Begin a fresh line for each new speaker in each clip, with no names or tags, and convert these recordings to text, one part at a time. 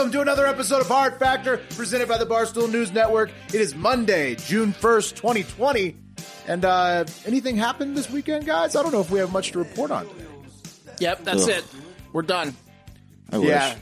Welcome to another episode of Hard Factor presented by the Barstool News Network. It is Monday, June 1st, 2020. And uh anything happened this weekend, guys? I don't know if we have much to report on today.
Yep, that's
Ugh.
it. We're done.
I wish.
Yeah.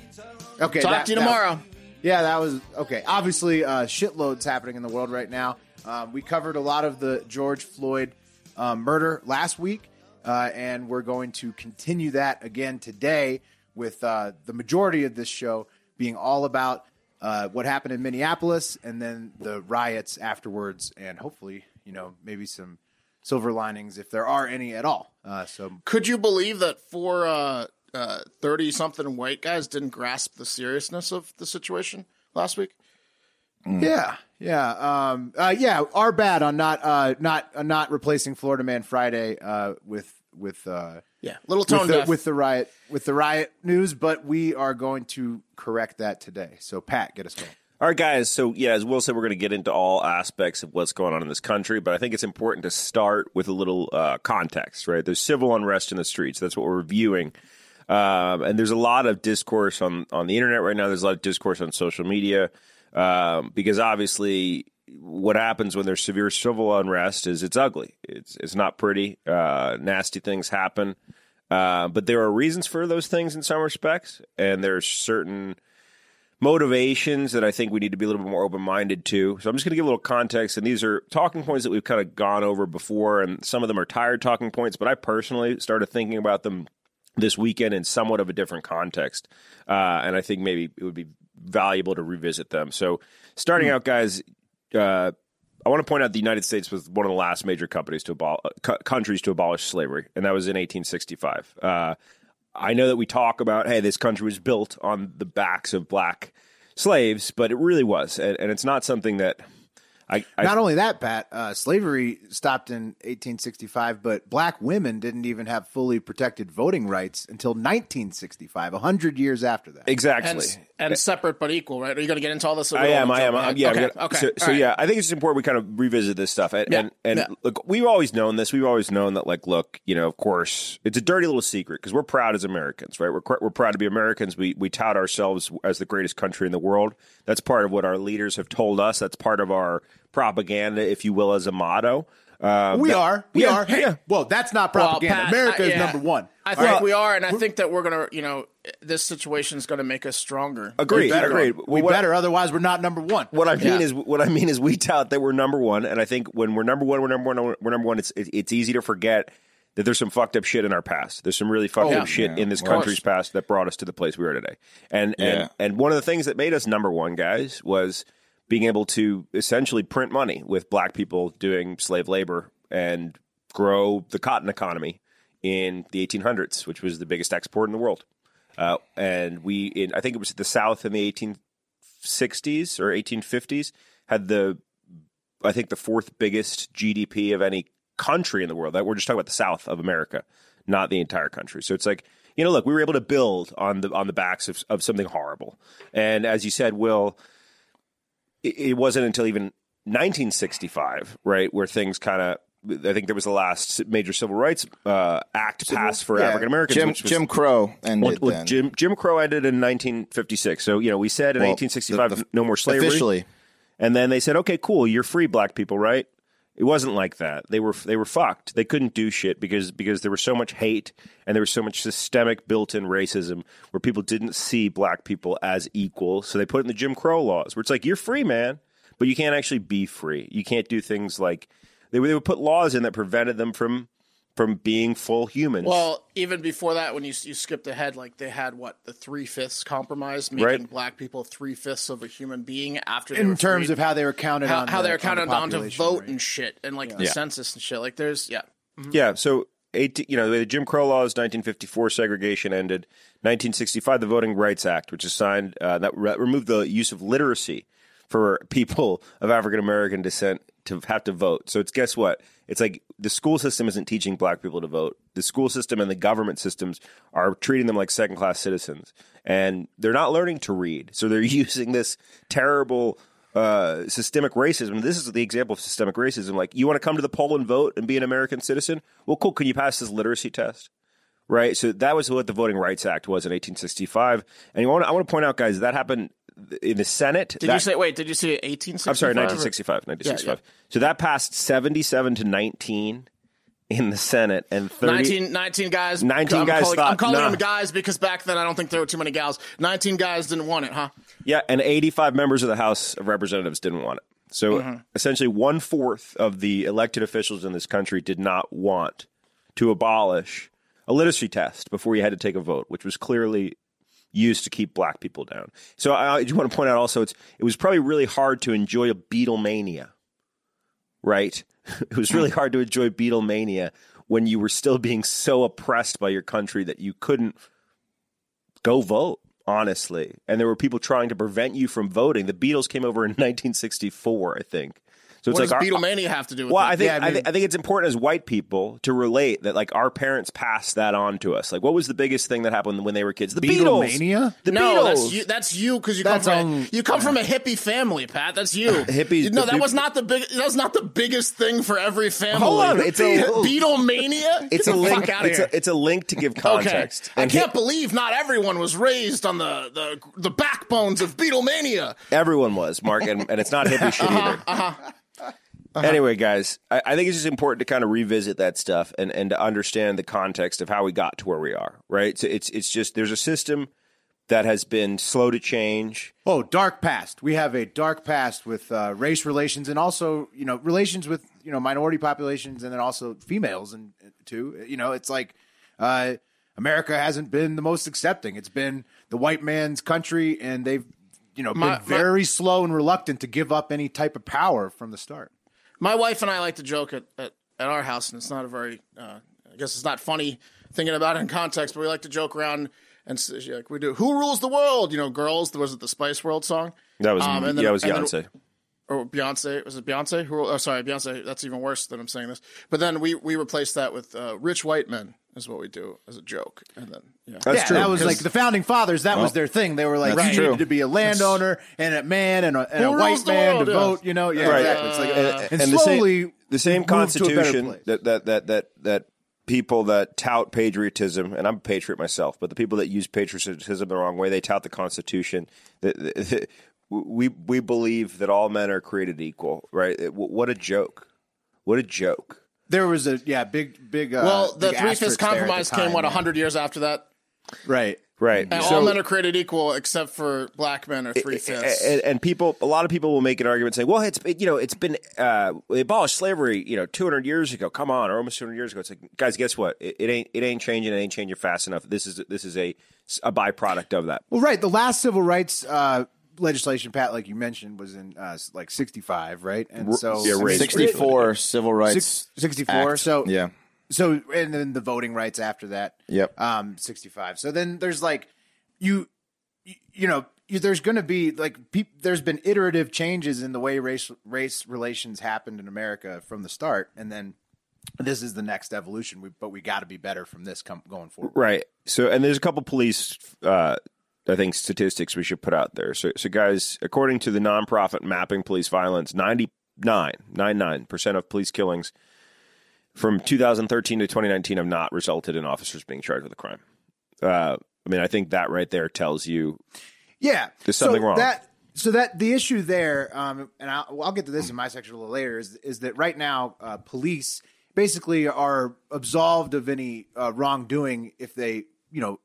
Okay.
Talk
that-
to you
that-
tomorrow.
yeah, that was okay. Obviously, uh, shitloads happening in the world right now. Um, we covered a lot of the George Floyd uh, murder last week, uh, and we're going to continue that again today with uh, the majority of this show being all about uh, what happened in Minneapolis and then the riots afterwards, and hopefully, you know, maybe some silver linings if there are any at all. Uh, so
Could you believe that four uh, uh, 30-something white guys didn't grasp the seriousness of the situation last week?
Yeah, yeah, um, uh, yeah. Our bad on not uh, not not replacing Florida Man Friday uh, with with uh,
Yeah, little tone
with the,
deaf.
with the riot with the riot news, but we are going to correct that today. So Pat, get us going.
All right, guys. So, yeah, as Will said, we're going to get into all aspects of what's going on in this country, but I think it's important to start with a little uh, context, right? There's civil unrest in the streets. That's what we're reviewing. Um, and there's a lot of discourse on, on the internet right now. There's a lot of discourse on social media um, because obviously what happens when there's severe civil unrest is it's ugly. It's, it's not pretty. Uh, nasty things happen. Uh, but there are reasons for those things in some respects, and there's certain motivations that I think we need to be a little bit more open minded to. So I'm just going to give a little context, and these are talking points that we've kind of gone over before, and some of them are tired talking points, but I personally started thinking about them this weekend in somewhat of a different context, uh, and I think maybe it would be valuable to revisit them. So starting out, guys. Uh, I want to point out the United States was one of the last major companies to abol- uh, co- countries to abolish slavery, and that was in 1865. Uh, I know that we talk about, hey, this country was built on the backs of black slaves, but it really was, and, and it's not something that I, I
Not only that, Pat, uh, slavery stopped in 1865, but black women didn't even have fully protected voting rights until 1965, 100 years after that.
exactly.
and, and separate but equal, right? Are you going to get into all this?
I am. I am. I'm, yeah.
Okay.
I'm gonna-
okay.
So, so
all right.
yeah, I think it's important we kind of revisit this stuff. And
Yeah,
and, and
yeah.
look, we've always known this. We've always known that. Like, look, you know, of course, it's a dirty little secret because we're proud as Americans, right? We're we're proud to be Americans. We we tout ourselves as the greatest country in the world. That's part of what our leaders have told us. That's part of our propaganda, if you will, as a motto. Um,
We
that-
are. We
Yeah,
are. Hey,
yeah.
well, that's not
Well,
propaganda.
Pat,
America
I-
is
yeah.
number one.
I think
right?
we are, and I think that we're going to, you know, this situation is going to make us stronger.
Agreed.
better.
Agreed.
We
What-
better, otherwise we're not number one.
What I mean
Yeah.
is, what I mean is, we tout that we're number one, and I think when we're number one, we're number one, we're number one. It's it, it's easy to forget that there's some fucked up shit in our past. There's some really fucked
Oh,
up
yeah.
shit
Yeah,
in this
of
country's past that brought us to the place we are today. And
Yeah.
and and one of the things that made us number one, guys, was being able to essentially print money with black people doing slave labor and grow the cotton economy in the 1800s, which was the biggest export in the world. Uh, and we, in, I think it was the South in the 1860s or 1850s, had the, I think the fourth biggest GDP of any country in the world. That we're just talking about the South of America, not the entire country. So it's like, you know, look, we were able to build on the on the backs of, of something horrible. And as you said, Will, it, wasn't until even 1965, right, where things kind of. I think there was the last major civil rights uh, act passed for
Yeah,
African Americans.
Jim, Jim Crow ended
well. Jim Jim Crow ended in 1956. So you know, we said in
Well,
1865
the- the-
no more slavery.
Officially,
And then they said, okay, cool, you're free, black people, right? It wasn't like that. They were they were fucked. They couldn't do shit because because there was so much hate and there was so much systemic built-in racism where people didn't see black people as equal. So they put in the Jim Crow laws where it's like you're free, man, but you can't actually be free. You can't do things like they, they would put laws in that prevented them from from being full humans.
Well, even before that, when you you skipped ahead, like they had what the three fifths compromise, making
Right.
black people three fifths of a human being after they
in
were
terms
freed.
of how they were counted
how,
on
how
the-
they were counted on to vote
rate.
and shit, and like the census and shit. Like there's yeah,
Yeah, so 18, you know, the Jim Crow laws, 1954 segregation ended. 1965, the Voting Rights Act, which is signed uh, that re- removed the use of literacy for people of African American descent to have to vote. So it's guess what? It's like the school system isn't teaching black people to vote. The school system and the government systems are treating them like second class citizens, and they're not learning to read. So they're using this terrible uh, systemic racism. This is the example of systemic racism. Like, you want to come to the poll and vote and be an American citizen? Well, cool. Can you pass this literacy test? Right. So that was what the Voting Rights Act was in 1865. And you want I want to point out, guys, that happened in the Senate.
Did
That-
you say wait? Did you say eighteen sixty?
I'm sorry, 1965. 1965. So that passed 77 to 19 in the Senate and 30.
19, 19 guys.
19
I'm
guys
Calling,
thought,
I'm calling
nah.
them guys because back then I don't think there were too many gals. Nineteen guys didn't want it, huh?
Yeah, and 85 members of the House of Representatives didn't want it. So
Mm-hmm.
essentially, one fourth of the elected officials in this country did not want to abolish a literacy test before you had to take a vote, which was clearly used to keep black people down. So I, I just want to point out also, it's it was probably really hard to enjoy a Beatlemania, right? It was really hard to enjoy Beatlemania when you were still being so oppressed by your country that you couldn't go vote honestly and there were people trying to prevent you from voting the beatles came over in 1964 i think so it's
What
like
does
our-
Beatlemania have to do with
well,
it?
I think
Yeah, I
I, think I think it's important as white people to relate that like our parents passed that on to us. Like, what was the biggest thing that happened when they were kids? The Beatles.
Beatlemania?
The
no,
Beatles.
that's you. That's you because you come
That's
from a,
um,
you come from a hippie family, Pat. That's you.
Hippies-
No, that was not the big. That was not the biggest thing for every family.
Hold on, it's a-
Beatlemania.
It's
Get
a
the
link.
fuck out
It's
here.
a, it's a link to give
Okay,
context.
I can't
hi-
believe not everyone was raised on the the the backbones of Beatlemania.
Everyone was Mark, and, and it's not hippie shit uh-huh, either. Uh-huh. Anyway, guys, I, I think it's just important to kind of revisit that stuff and, and to understand the context of how we got to where we are. Right? So it's it's just there's a system that has been slow to change.
Oh, dark past. We have a dark past with uh, race relations and also, you know, relations with you know minority populations and then also females and too. You know, it's like uh, America hasn't been the most accepting. It's been the white man's country, and they've you know
My-
been very slow and reluctant to give up any type of power from the start.
My wife and I like to joke at, at, at our house, and it's not a very, uh, I guess it's not funny thinking about it in context, but we like to joke around and like we do. Who rules the world? You know, girls. Was it the Spice World song?
That was
Um, and then-
yeah, it was
and then-
Beyonce.
or Beyonce. Was it Beyonce? Who? Oh, sorry, Beyonce. That's even worse than I'm saying this. But then we we replaced that with uh, rich white men is what we do as a joke, and then yeah.
That's
yeah,
true.
that was like the founding fathers. That was their thing. They were like, you
true.
needed to be a landowner and a man and a, and a white man
world?
to
Yeah.
vote. You know, yeah,
Right.
exactly. It's like,
and,
and,
and the
slowly
same, the same
we've moved to a better
constitution that, that that that that people that tout patriotism, and I'm a patriot myself, but the people that use patriotism the wrong way, they tout the Constitution. That that- we we believe that all men are created equal, right? What a joke! What a joke!
There was a yeah big big. Uh,
Well, the three
asterisk
fifths
there at the
compromise came what
yeah.
hundred years after that,
Right.
Right.
and
So-
all men are created equal except for black men are three fifths.
and, and people, a lot of people will make an argument saying, "Well, it's you know, it's been uh, they abolished slavery, you know, 200 years ago. Come on, or almost 200 years ago." It's like, guys, guess what? It, it ain't it ain't changing. It ain't changing fast enough. This is this is a a byproduct of that.
Well, right. The last civil rights uh, legislation, Pat, like you mentioned, was in uh, like sixty five, right? And so
yeah,
I mean,
64 civil rights.
64. So
yeah.
So and then the voting rights after that.
Yep.
Um, sixty five. So then there's like you, you, you know, you, there's going to be like peop, there's been iterative changes in the way race race relations happened in America from the start, and then this is the next evolution. We, but we got to be better from this com- going forward.
Right. So, and there's a couple police, uh, I think, statistics we should put out there. So, so guys, according to the nonprofit Mapping Police Violence, 99, 99% of police killings from 2013 to 2019 have not resulted in officers being charged with a crime. Uh, I mean, I think that right there tells you
Yeah,
There's something
so
wrong.
That so that the issue there, um, and I'll, I'll get to this in my section a little later, is is that right now uh, police basically are absolved of any uh, wrongdoing if they, you know,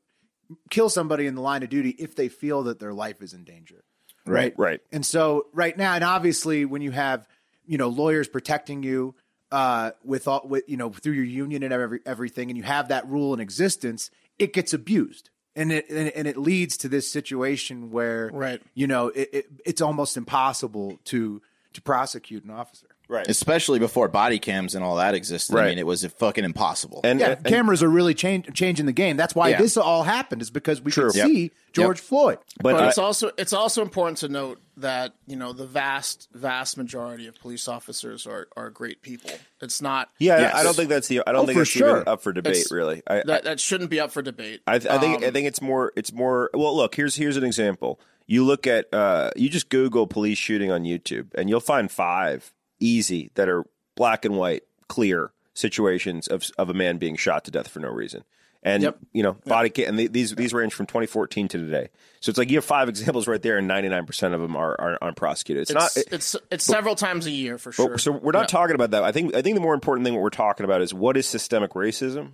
kill somebody in the line of duty if they feel that their life is in danger. Right.
Right.
And so right now, and obviously when you have, you know, lawyers protecting you uh, with all, with, you know, through your union and every, everything, and you have that rule in existence, it gets abused. And it, and, and it leads to this situation where,
Right.
you know, it, it, it's almost impossible to, to prosecute an officer.
Right.
Especially before body cams and all that existed. I mean, it was fucking impossible.
and,
Yeah,
and-
cameras are really change, changing the game. That's why
Yeah.
this all happened is because we
True.
could
Yep.
see George Floyd.
but,
But
I-
it's also it's also important to note that you know the vast vast majority of police officers are are great people. It's not
yeah,
Yes.
I don't think that's the. I don't
Oh,
think
for
that's
sure.
even up for debate.
It's-
really, I,
that that shouldn't be up for debate.
I, th- I think I
Um,
think it's more it's more well look here's here's an example you look at uh you just google police shooting on youtube and you'll find five easy that are black and white clear situations of of a man being shot to death for no reason and
Yep.
you know body cam and th- these these range from 2014 to today so it's like you have five examples right there and 99% of them are are unprosecuted it's, not
it's it's, it's several times a year for sure.
but- so we're not
Yeah.
talking about that. I think I think the more important thing what we're talking about is what is systemic racism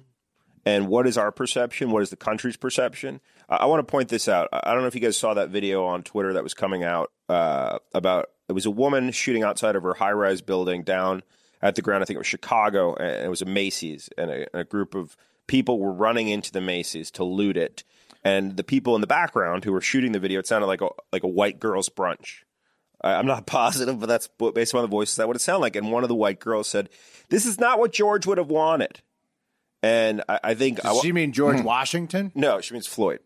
and what is our perception, what is the country's perception. I, I want to point this out. I I don't know if you guys saw that video on Twitter that was coming out uh, about it was a woman shooting outside of her high rise building down at the ground. I think it was Chicago, and it was a Macy's, and a, a group of people were running into the Macy's to loot it. And the people in the background who were shooting the video, it sounded like a like a white girl's brunch. I- I'm not positive, but that's based on the voices. That would it sound like. And one of the white girls said, "This is not what George would have wanted." And I, I think I,
Does
wa-
she mean George hmm. Washington?
no, she means Floyd.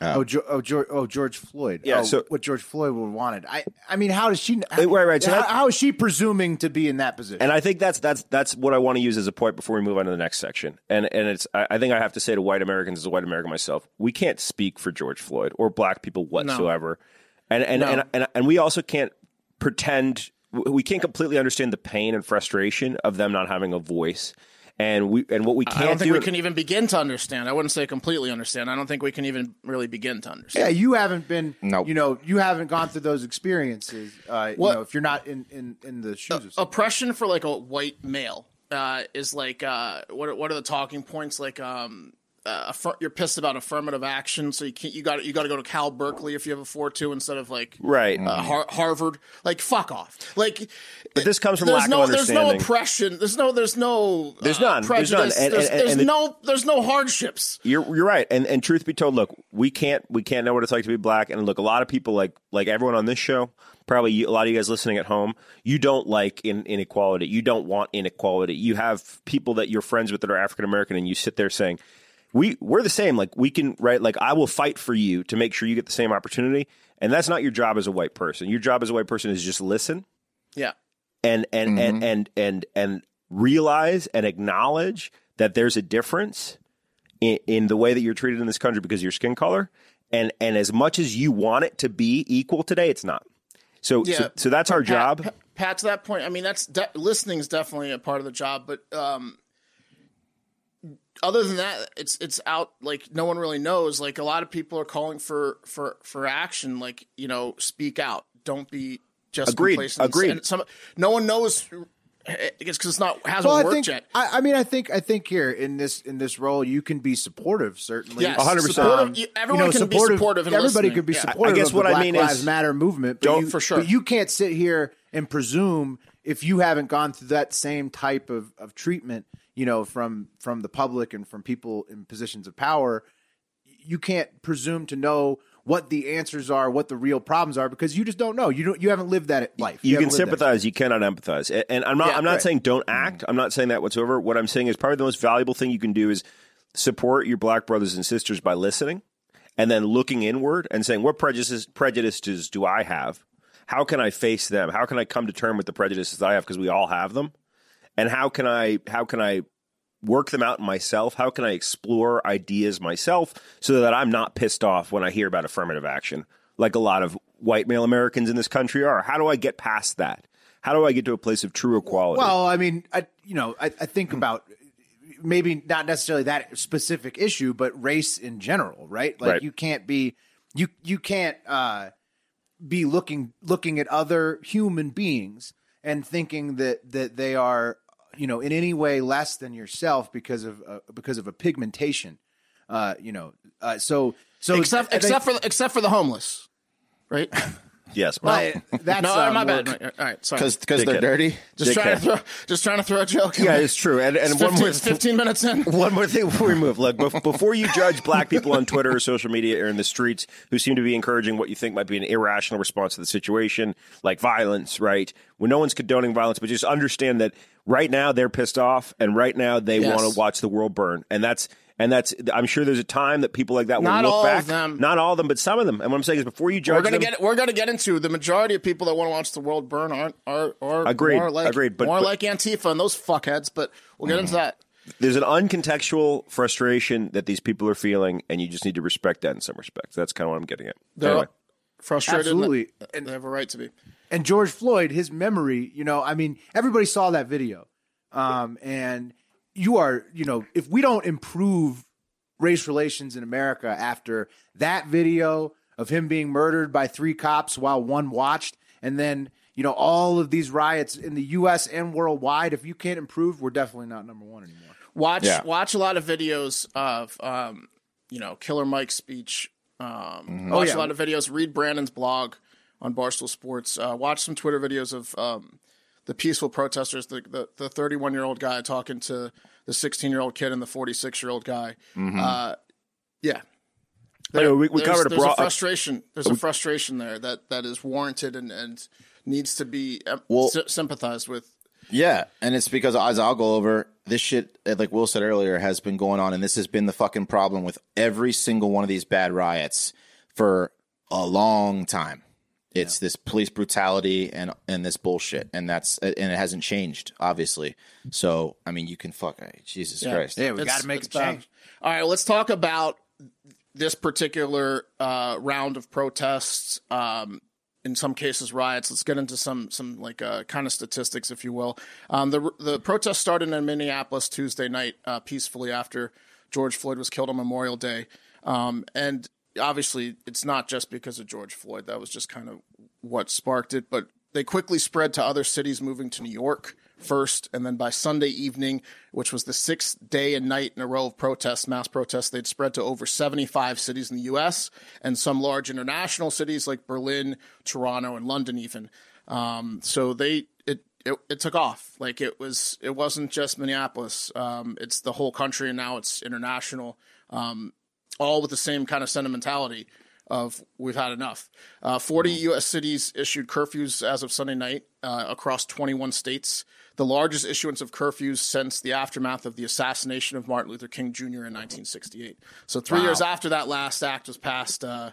Oh, oh, jo- oh, George, oh, George Floyd.
Yeah,
Oh,
so-
what George Floyd would wanted. I, I mean, how does she?
right, right, so
how, how is she presuming to be in that position?
And I think that's that's that's what I want to use as a point before we move on to the next section. And and it's I, I think I have to say to white Americans as a white American myself, we can't speak for George Floyd or black people whatsoever. And and, and and and we also can't pretend we can't completely understand the pain and frustration of them not having a voice. And we and what we can't
I don't think
do
we can even begin to understand. I wouldn't say completely understand. I don't think we can even really begin to understand.
yeah, you haven't been.
Nope.
You know, you haven't gone through those experiences. Uh,
What-
You know, if you're not in in in the shoes of
oppression for like a white male uh, is like uh, what what are the talking points like um uh, affir- you're pissed about affirmative action so you can't you got you got to go to Cal Berkeley if you have a 4-2 instead of like
Right.
uh, Har- Harvard. Like fuck off. Like
But this comes from
there's
lack
no
of
there's no oppression there's no there's no
There's
uh,
none. There's none. And-
there's,
and-
there's
and the-
no there's no hardships.
You're you're right, and and truth be told, look, we can't we can't know what it's like to be black, and look, a lot of people like like everyone on this show, probably a lot of you guys listening at home, you don't like in, inequality, you don't want inequality. You have people that you're friends with that are African American, and you sit there saying, we we're the same, like we can right, like I will fight for you to make sure you get the same opportunity, and that's not your job as a white person. Your job as a white person is just listen.
Yeah.
And and and and and and realize and acknowledge that there's a difference in, in the way that you're treated in this country because of your skin color. And and as much as you want it to be equal today it's not. So
Yeah.
so, so that's our
Pat,
job.
Pat, Pat, to that point, I mean, that's de- listening is definitely a part of the job, but um, other than that, it's it's out like no one really knows. Like a lot of people are calling for for for action. Like you know, speak out. Don't be just
Agreed.
complacent.
Agreed.
And some no one knows. Because it's not hasn't
Well, I
worked
think.
yet.
I, I mean, I think. I think here in this in this role, you can be supportive. Certainly,
Yes,
100%.
supportive- you- everyone can be supportive and
everybody
listening.
could be
Yeah.
supportive.
I guess
of
what
the
I
Black
mean
Lives
is-
Matter movement. But
Don't-
you,
for sure.
But you can't sit here and presume if you haven't gone through that same type of, of treatment, you know, from from the public and from people in positions of power. You can't presume to know what the answers are, what the real problems are, because you just don't know. You don't. You haven't lived that life.
you can
lived that
sympathize you cannot empathize A- and i'm not
Yeah,
i'm not
right.
saying don't act mm-hmm. i'm not saying that whatsoever what i'm saying is probably the most valuable thing you can do is support your black brothers and sisters by listening and then looking inward and saying what prejudices prejudices do i have how can i face them how can i come to term with the prejudices i have because we all have them and how can i how can i work them out myself how can i explore ideas myself so that i'm not pissed off when i hear about affirmative action like a lot of white male americans in this country are how do i get past that how do i get to a place of true equality
Well, I mean, I you know, I, I think about maybe not necessarily that specific issue, but race in general, right? Like
Right.
you can't be you you can't uh be looking looking at other human beings and thinking that that they are you know in any way less than yourself because of uh, because of a pigmentation uh you know uh, so so
except except for except for the homeless, right?
Yes.
but that's
no,
uh,
my
more-
bad. All right, sorry.
because because they're dirty.
just trying to throw just trying to throw a joke. in
Yeah, it's true. And, and
It's
one
15,
more
15 minutes in.
One more thing before we move. Look, before you judge black people on Twitter or social media or in the streets who seem to be encouraging what you think might be an irrational response to the situation, like violence, right? When no one's condoning violence, but just understand that right now they're pissed off and right now they
Yes.
want to watch the world burn. And that's and that's I'm sure there's a time that people like that will
Not
look
all of them.
Not all of them, but some of them. And what I'm saying is before you judge
We're gonna
them,
get we're gonna get into the majority of people that want to watch the world burn aren't are are
Agreed,
more like
agreed, but-
more
but-
like Antifa and those fuckheads. But we'll get into that.
there's an uncontextual frustration that these people are feeling, and you just need to respect that in some respects. That's kind of what I'm getting at.
They're
Anyway.
frustrated.
Absolutely.
and they have a right to be.
and George Floyd, his memory, you know, I mean, everybody saw that video. Um, and you are, you know, if we don't improve race relations in America after that video of him being murdered by three cops while one watched, and then, you know, all of these riots in the US and worldwide, if you can't improve, we're definitely not number one anymore.
Watch
Yeah.
watch a lot of videos of um, you know Killer Mike's speech. Um,
Mm-hmm.
Oh,
Watch
yeah.
a lot of videos. Read Brandon's blog on Barstool Sports. Uh, watch some Twitter videos of um, the peaceful protesters. The the the 31 year old guy talking to the 16 year old kid and the 46 year old guy. Uh, yeah.
Anyway, we- we
There's-
covered a broad-
frustration. There's a frustration there that, that is warranted and, and needs to be
Well-
sy- sympathized with.
Yeah, and it's because as I'll go over this shit, uh, like Will said earlier, has been going on, and this has been the fucking problem with every single one of these bad riots for a long time. It's this police brutality and and this bullshit, and that's and it hasn't changed, obviously. So I mean, you can fuck Jesus Christ.
Yeah, we got to make a
it's bad.
change.
All right, well, let's talk about this particular uh, round of protests. Um, in some cases, riots. Let's get into some some like uh, kind of statistics, if you will. Um, the the protest started in Minneapolis Tuesday night, uh, peacefully after George Floyd was killed on Memorial Day, um, and obviously it's not just because of George Floyd. That was just kind of what sparked it, but they quickly spread to other cities, moving to New York first, and then by Sunday evening, which was the sixth day and night in a row of protests, mass protests, they'd spread to over 75 cities in the U.S. and some large international cities like Berlin, Toronto, and London, even. Um, so they it, it it took off. Like it was it wasn't just Minneapolis. Um, it's the whole country, and now it's international. Um, all with the same kind of sentimentality of we've had enough. Uh, 40 U.S. cities issued curfews as of Sunday night uh, across 21 states, the largest issuance of curfews since the aftermath of the assassination of Martin Luther King Jr. in 1968. So three years after that last act was passed, uh,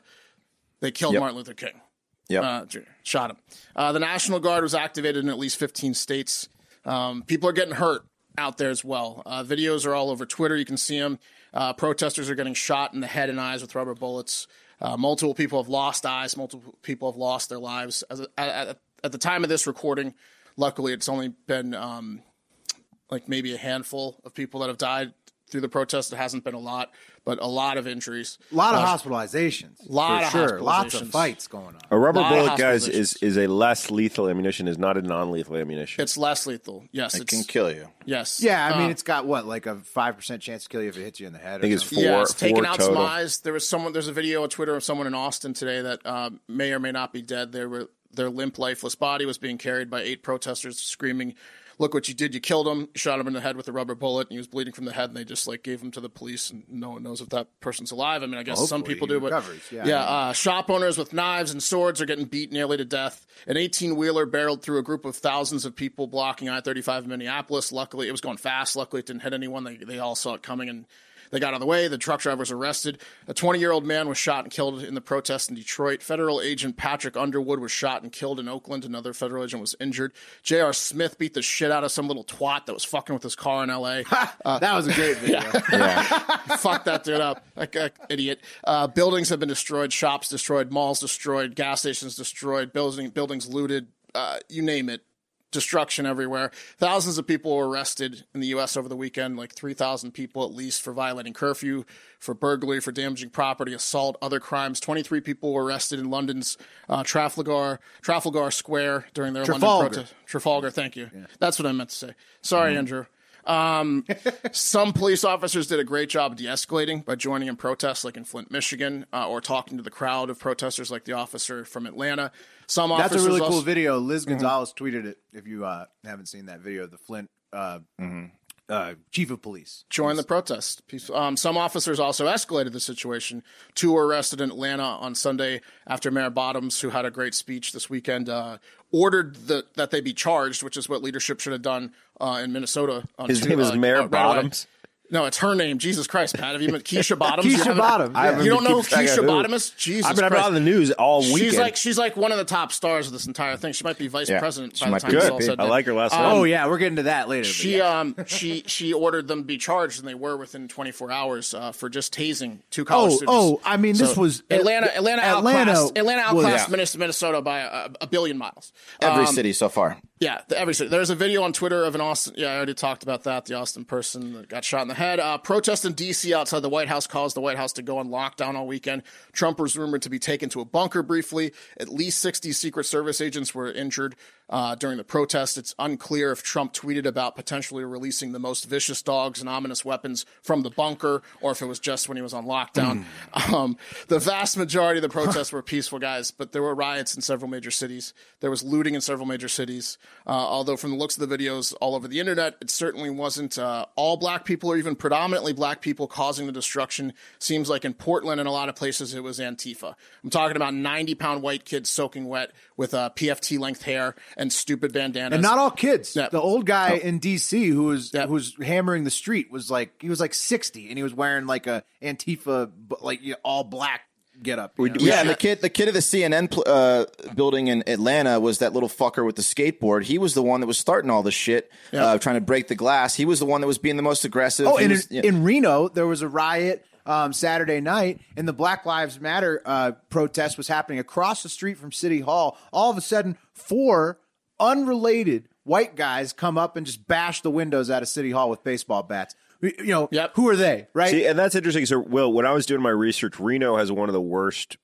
they killed
Yep.
Martin Luther King
Yep.
uh, shot him. Uh, the National Guard was activated in at least 15 states. Um, people are getting hurt out there as well. Uh, videos are all over Twitter. You can see them. Uh, protesters are getting shot in the head and eyes with rubber bullets. Uh, multiple people have lost eyes. Multiple people have lost their lives. At, at the time of this recording, luckily, it's only been um, like maybe a handful of people that have died through the protest. It hasn't been a lot, but a lot of injuries.
A lot of hospitalizations.
lot
for
of
sure. Lots of fights going on.
A rubber
Lot of
bullet, guys, is is a less lethal ammunition. Is not a non-lethal ammunition.
It's less lethal. Yes,
It
it's,
can kill you.
yes.
Yeah, I mean,
Uh,
it's got what, like a 5% chance to kill you if it hits you in the head?
I think
or
it's four.
yeah, it's taking
four
out
total.
some eyes. There was someone. There's a video on Twitter of someone in Austin today that uh, may or may not be dead. They were their limp, lifeless body was being carried by eight protesters, screaming, "Look what you did! You killed him! You shot him in the head with a rubber bullet, and he was bleeding from the head." And they just like gave him to the police, and no one knows if that person's alive. I mean, I guess some people do, but
recovers, yeah.
yeah. Uh, shop owners with knives and swords are getting beat nearly to death. An 18 wheeler barreled through a group of thousands of people blocking I 35 in Minneapolis. Luckily, it was going fast. Luckily, it didn't hit anyone. They, they all saw it coming and they got out of the way. The truck driver was arrested. A 20 year old man was shot and killed in the protest in Detroit. Federal agent Patrick Underwood was shot and killed in Oakland. Another federal agent was injured. J.R. Smith beat the shit out of some little twat that was fucking with his car in L.A.
that was a great video.
Fuck that dude up. Like idiot. Uh, buildings have been destroyed, shops destroyed, malls destroyed, gas stations destroyed, building, buildings looted, uh, you name it. Destruction everywhere. Thousands of people were arrested in the U.S. over the weekend, like 3,000 people at least for violating curfew, for burglary, for damaging property, assault, other crimes. 23 people were arrested in London's uh, Trafalgar Trafalgar Square during their
Trafalgar.
London protest. Trafalgar, thank you. That's what I meant to say. Sorry, Andrew. Um, some police officers did a great job de-escalating by joining in protests, like in Flint, Michigan, uh, or talking to the crowd of protesters, like the officer from Atlanta. Some
That's
officers
a really cool video. Liz Gonzalez tweeted it. If you uh, haven't seen that video, of the Flint uh, uh, chief of police.
join the protest. Um, some officers also escalated the situation. Two were arrested in Atlanta on Sunday after Mayor Bottoms, who had a great speech this weekend, uh, ordered the, that they be charged, which is what leadership should have done uh, in Minnesota. On
His
two-
name is
uh,
Mayor
uh, right.
Bottoms.
No, it's her name. Jesus Christ, Pat. Have you met Keisha Bottoms?
Keisha
You
Bottoms, yeah.
You don't know who
keeping track of
Keisha
who.
Bottom is? Jesus
I've been
Christ.
on the news all weekend.
She's like she's like one of the top stars of this entire thing. She might be vice
Yeah,
president
she
by the time
be.
it's
Good.
all said and
I like her last
Um,
name.
oh yeah, we're getting to that later.
She
yeah.
um she she ordered them to be charged, and they were within 24 hours uh, for just tasing two college
Oh,
students.
oh, I mean, this was-
Atlanta. Atlanta,
Atlanta
outclassed, Atlanta
was-
outclassed
Yeah.
Minnesota by a, a billion miles.
Every
Um,
city so far.
Yeah, the- every city. There's a video on Twitter of an Austin. Yeah, I already talked about that. The Austin person that got shot in the head. Uh, protest in D.C. outside the White House caused the White House to go on lockdown all weekend. Trump was rumored to be taken to a bunker briefly. At least 60 Secret Service agents were injured uh, during the protest. It's unclear if Trump tweeted about potentially releasing the most vicious dogs and ominous weapons from the bunker, or if it was just when he was on lockdown. Um, the vast majority of the protests were peaceful, guys, but there were riots in several major cities. There was looting in several major cities. Uh, although, from the looks of the videos all over the internet, it certainly wasn't uh, all black people or even predominantly black people causing the destruction. Seems like in Portland and a lot of places it was Antifa. I'm talking about 90 pound white kids soaking wet with uh, PFT length hair and stupid bandanas.
and not all kids.
Yeah.
The old guy in D.C. who was
Yeah.
who was hammering the street was like he was like sixty, and he was wearing like a Antifa, like you know, all black get up. you know?
Yeah, and the kid, the kid of the CNN pl- uh, building in Atlanta was that little fucker with the skateboard. He was the one that was starting all this shit, uh, trying to break the glass. He was the one that was being the most aggressive.
Oh, and
was-
in,
yeah.
in Reno, there was a riot um, Saturday night, and the Black Lives Matter uh, protest was happening across the street from City Hall. All of a sudden, four unrelated white guys come up and just bash the windows out of City Hall with baseball bats. You know,
Yep.
who are they, right?
See, and that's interesting. So, Will, when I was doing my research, Reno has one of the worst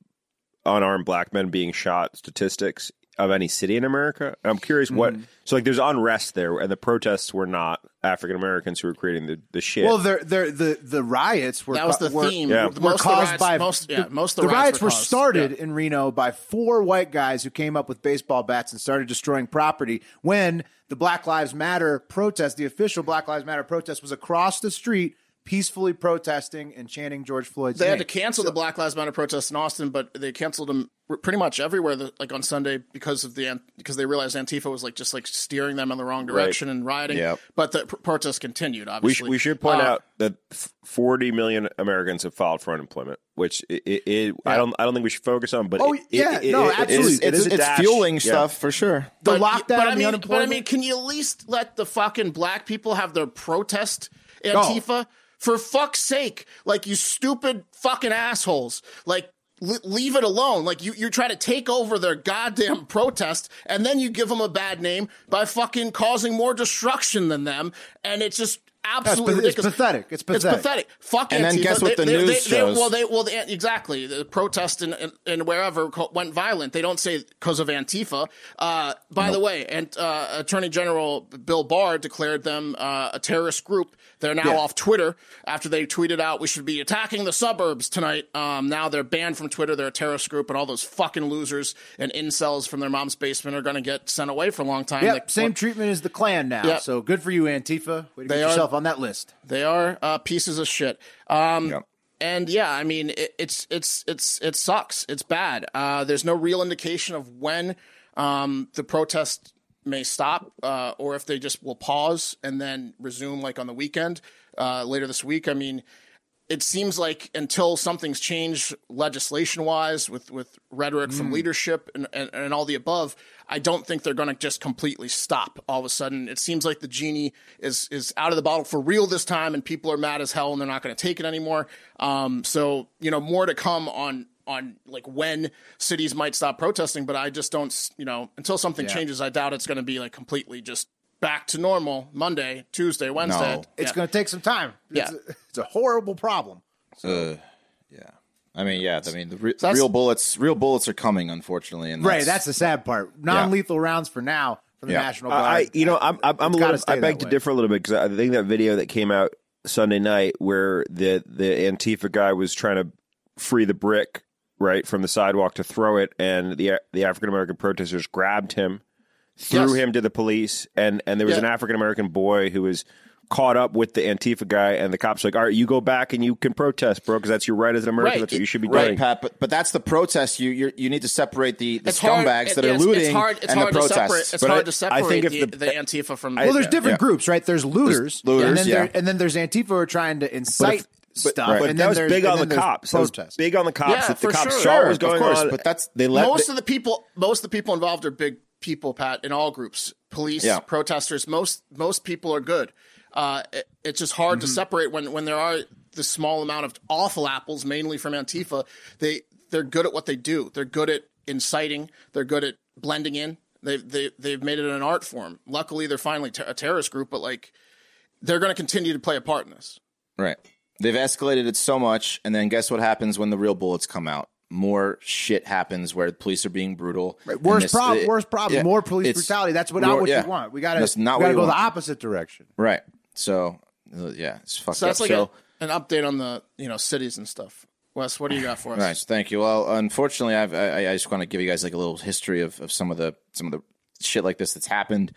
unarmed black men being shot statistics of any city in America. And I'm curious what.
Mm-hmm.
So, like, there's unrest there, and the protests were not African Americans who were creating the, the shit.
Well, they're, they're, the the riots were
That was the
were,
theme.
Yeah.
Most
were
of the
caused
riots-
by
most, yeah,
the,
most of
the
the,
riots were
caused-
started
yeah.
in Reno by four white guys who came up with baseball bats and started destroying property. When the Black Lives Matter protest, the official Black Lives Matter protest, was across the street, peacefully protesting and chanting George Floyd's
They
name.
had to cancel the Black Lives Matter protests in Austin, but they canceled them pretty much everywhere, the, like on Sunday, because of the because they realized Antifa was like just like steering them in the wrong direction and rioting.
Yep.
But the pr- protests continued.
we, sh-
Obviously,
we should point
Uh,
out that 40 million Americans have filed for unemployment, which it, it, it- I don't I don't think we should focus on. But
Oh,
it,
yeah,
it,
no,
it- it is-
absolutely.
it
it's, it's fueling
Yeah.
stuff for sure.
the
but,
lockdown
but I mean,
the
but I mean, can you at least let the fucking black people have their protest
Oh.
For fuck's sake, like you stupid fucking assholes, like. l- Leave it alone. Like you, you're trying to take over their goddamn protest, and then you give them a bad name by fucking causing more destruction than them, and it's just absolutely
it's
ridiculous.
pathetic. It's pathetic.
It's pathetic. Fuck
And then
Antifa.
guess what
They-
the
they-
news
they- they-
shows?
well, they well the, exactly the protest and and, and wherever went violent. They don't say because of Antifa. Uh, by the way, and uh, Attorney General Bill Barr declared them uh, a terrorist group. They're now
Yeah.
off Twitter after they tweeted out we should be attacking the suburbs tonight. Um, now they're banned from Twitter. They're a terrorist group, and all those fucking losers and incels from their mom's basement are going to get sent away for a long time.
Yep,
Like,
same
what-
treatment as the Klan now.
Yep.
So good for you, Antifa. Way to
They
get
are-
yourself on that list.
They are uh, pieces of shit. Um,
Yep.
And yeah, I mean, it, it's it's it's it sucks. It's bad. Uh, there's no real indication of when um, the protest may stop, uh, or if they just will pause and then resume, like on the weekend uh, later this week. I mean, it seems like until something's changed legislation wise with, with rhetoric from leadership and, and, and all the above, I don't think they're going to just completely stop all of a sudden. It seems like the genie is, is out of the bottle for real this time and people are mad as hell and they're not going to take it anymore. Um, so, you know, more to come on on like when cities might stop protesting, but I just don't. You know, until something changes, I doubt it's going to be like completely just back to normal Monday, Tuesday, Wednesday.
No.
It's
Yeah.
going to take some time. It's,
Yeah.
a, it's a horrible problem.
Uh, yeah. I mean, yeah. I mean, the re-
that's-
real bullets, real bullets are coming, unfortunately. And
Right, that's the sad part. Non-lethal rounds for now for the
Yeah.
National Guard.
I, you know, I'm, I'm, I'm a little. I beg to differ a little bit because I think that video that came out Sunday night, where the the Antifa guy was trying to free the brick right from the sidewalk to throw it, and the the African American protesters grabbed him, threw
Yes.
him to the police, and and there was
Yeah.
an African American boy who was caught up with the Antifa guy, and the cops were like, all right, you go back and you can protest, bro, because that's your right as an American.
Right.
That's what you should be
Right,
doing.
Pat, but but that's the protest. You you you need to separate the, the
It's hard-
scumbags
it-
that are looting
It's hard, it's
and
hard
the
to
protests.
separate. It's
But I-
hard to
I
separate
think if
the,
the-
the Antifa from.
well, there's different
Yeah.
groups, right? There's looters,
looters,
and then
yeah.
there, and then there's Antifa who are trying to incite stuff.
But
and
that was big on the cops. That was
Protests.
big on the cops.
Yeah,
that the
for
cops
sure.
saw what
Sure,
was
of
going
course,
on.
but that's they let
most
they-
of the people most of the people involved are big people pat in all groups police
Yeah.
protesters most most people are good uh, it- it's just hard
Mm-hmm.
to separate when when there are the small amount of awful apples mainly from antifa they they're good at what they do they're good at inciting they're good at blending in they've they, they've made it an art form luckily they're finally ter- a terrorist group but like they're going to continue to play a part in this
Right. They've escalated it so much, and then guess what happens when the real bullets come out? More shit happens where police are being brutal.
Right,
And
worst
this-
problem. worst problem.
yeah,
More police brutality. That's what
more-
not what
yeah.
you want. We gotta.
That's not
we gotta go
want.
the opposite direction.
Right. So, uh, yeah, it's fucked
so that's
up.
like
so,
a, an update on the you know cities and stuff wes what do you got for us
Nice, thank you. Well, unfortunately, I've, I, I just want to give you guys like a little history of, of some of the some of the shit like this that's happened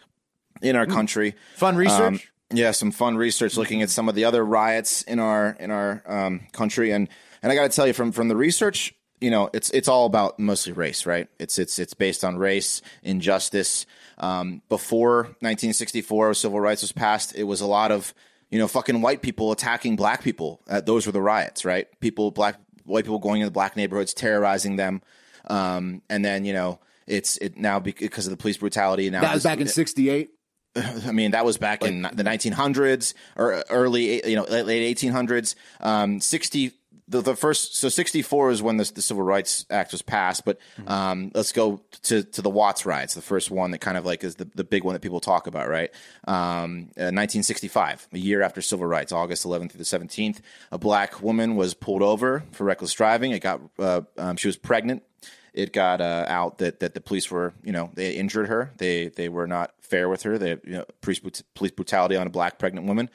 in our country.
Fun research.
Um, yeah, some fun research looking at some of the other riots in our in our um, country, and and I got to tell you from from the research, you know, it's it's all about mostly race, right? It's it's it's based on race, injustice. Um, before 1964, civil rights was passed, it was a lot of you know fucking white people attacking black people. Uh, those were the riots, right? People, black white people going into black neighborhoods, terrorizing them, um, and then you know. It's it now because of the police brutality. Now
that was back in '68.
I mean, that was back in the 1900s or early, you know, late late 1800s. Um, 60, the, the first, so 64 is when the, the Civil Rights Act was passed. But um, let's go to, to the Watts riots, the first one that kind of like is the, the big one that people talk about, right? Um, uh, 1965, a year after civil rights, August 11th through the 17th, a black woman was pulled over for reckless driving. It got, uh, um, she was pregnant it got uh, out that, that the police were, you know, they injured her. They they were not fair with her. They you know, police, police brutality on a black pregnant woman.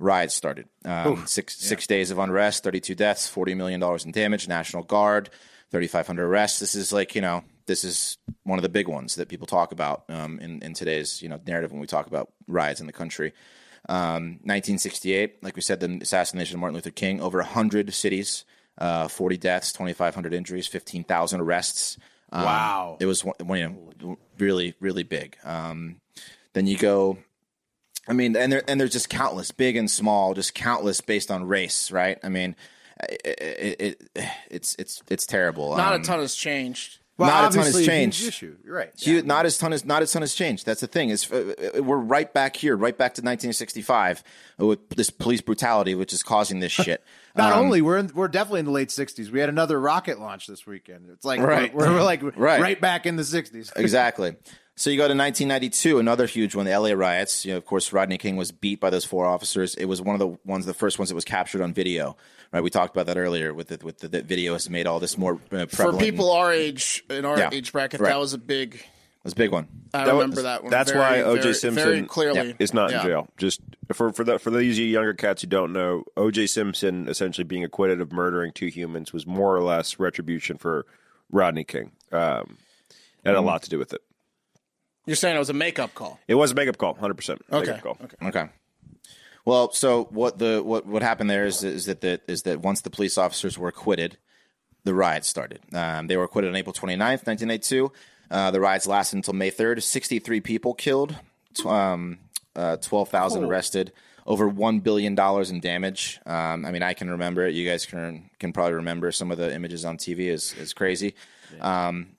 Riots started. Um, six six days of unrest, thirty two deaths, forty million dollars in damage. National Guard, thirty five hundred arrests. This is like you know, this is one of the big ones that people talk about um, in in today's you know narrative when we talk about riots in the country. Um, 1968, like we said, the assassination of Martin Luther King. Over 100 cities, uh, 40 deaths, 2,500 injuries, 15,000 arrests. Um,
Wow.
It was you know, really, really big. Um, then you go, I mean, and there, and there's just countless, big and small, just countless based on race, right? I mean, it, it, it it's it's it's terrible.
not
Um,
a ton has changed
Well,
not a ton has changed.
Issue. You're right.
Hu- Not as ton as not a ton has changed. That's the thing. Is uh, uh, we're right back here, right back to 1965 with this police brutality, which is causing this shit.
Not
Um,
only we're in, we're definitely in the late '60s. We had another rocket launch this weekend. It's like
Right.
we're, we're like
Right.
right. back in the '60s.
exactly. So you go to 1992, another huge one, the LA riots. You know, of course, Rodney King was beat by those four officers. It was one of the ones, the first ones that was captured on video. Right, we talked about that earlier. With the, with the, the video has made all this more uh,
for people our age in our
Yeah.
age bracket
Right.
that was a big
it was a big one.
i
That was-
remember that one
that's
very,
why O.J. Simpson
very clearly
is not
Yeah.
in jail. Just for for the, for those you younger cats who don't know, O.J. Simpson essentially being acquitted of murdering two humans was more or less retribution for Rodney King. Um, had a lot to do with it.
You're saying it was a makeup call
It was a makeup call, hundred percent.
okay
Makeup call.
okay
Okay. Well, so what the what what happened there is is that the, is that once the police officers were acquitted, the riots started. Um, they were acquitted on April 29th, 1982. Uh, the riots lasted until May 3rd. 63 people killed, tw- um, uh, 12,000 arrested, over $1 billion in damage. Um, I mean, I can remember it. You guys can can probably remember some of the images on TV is, is crazy. Um,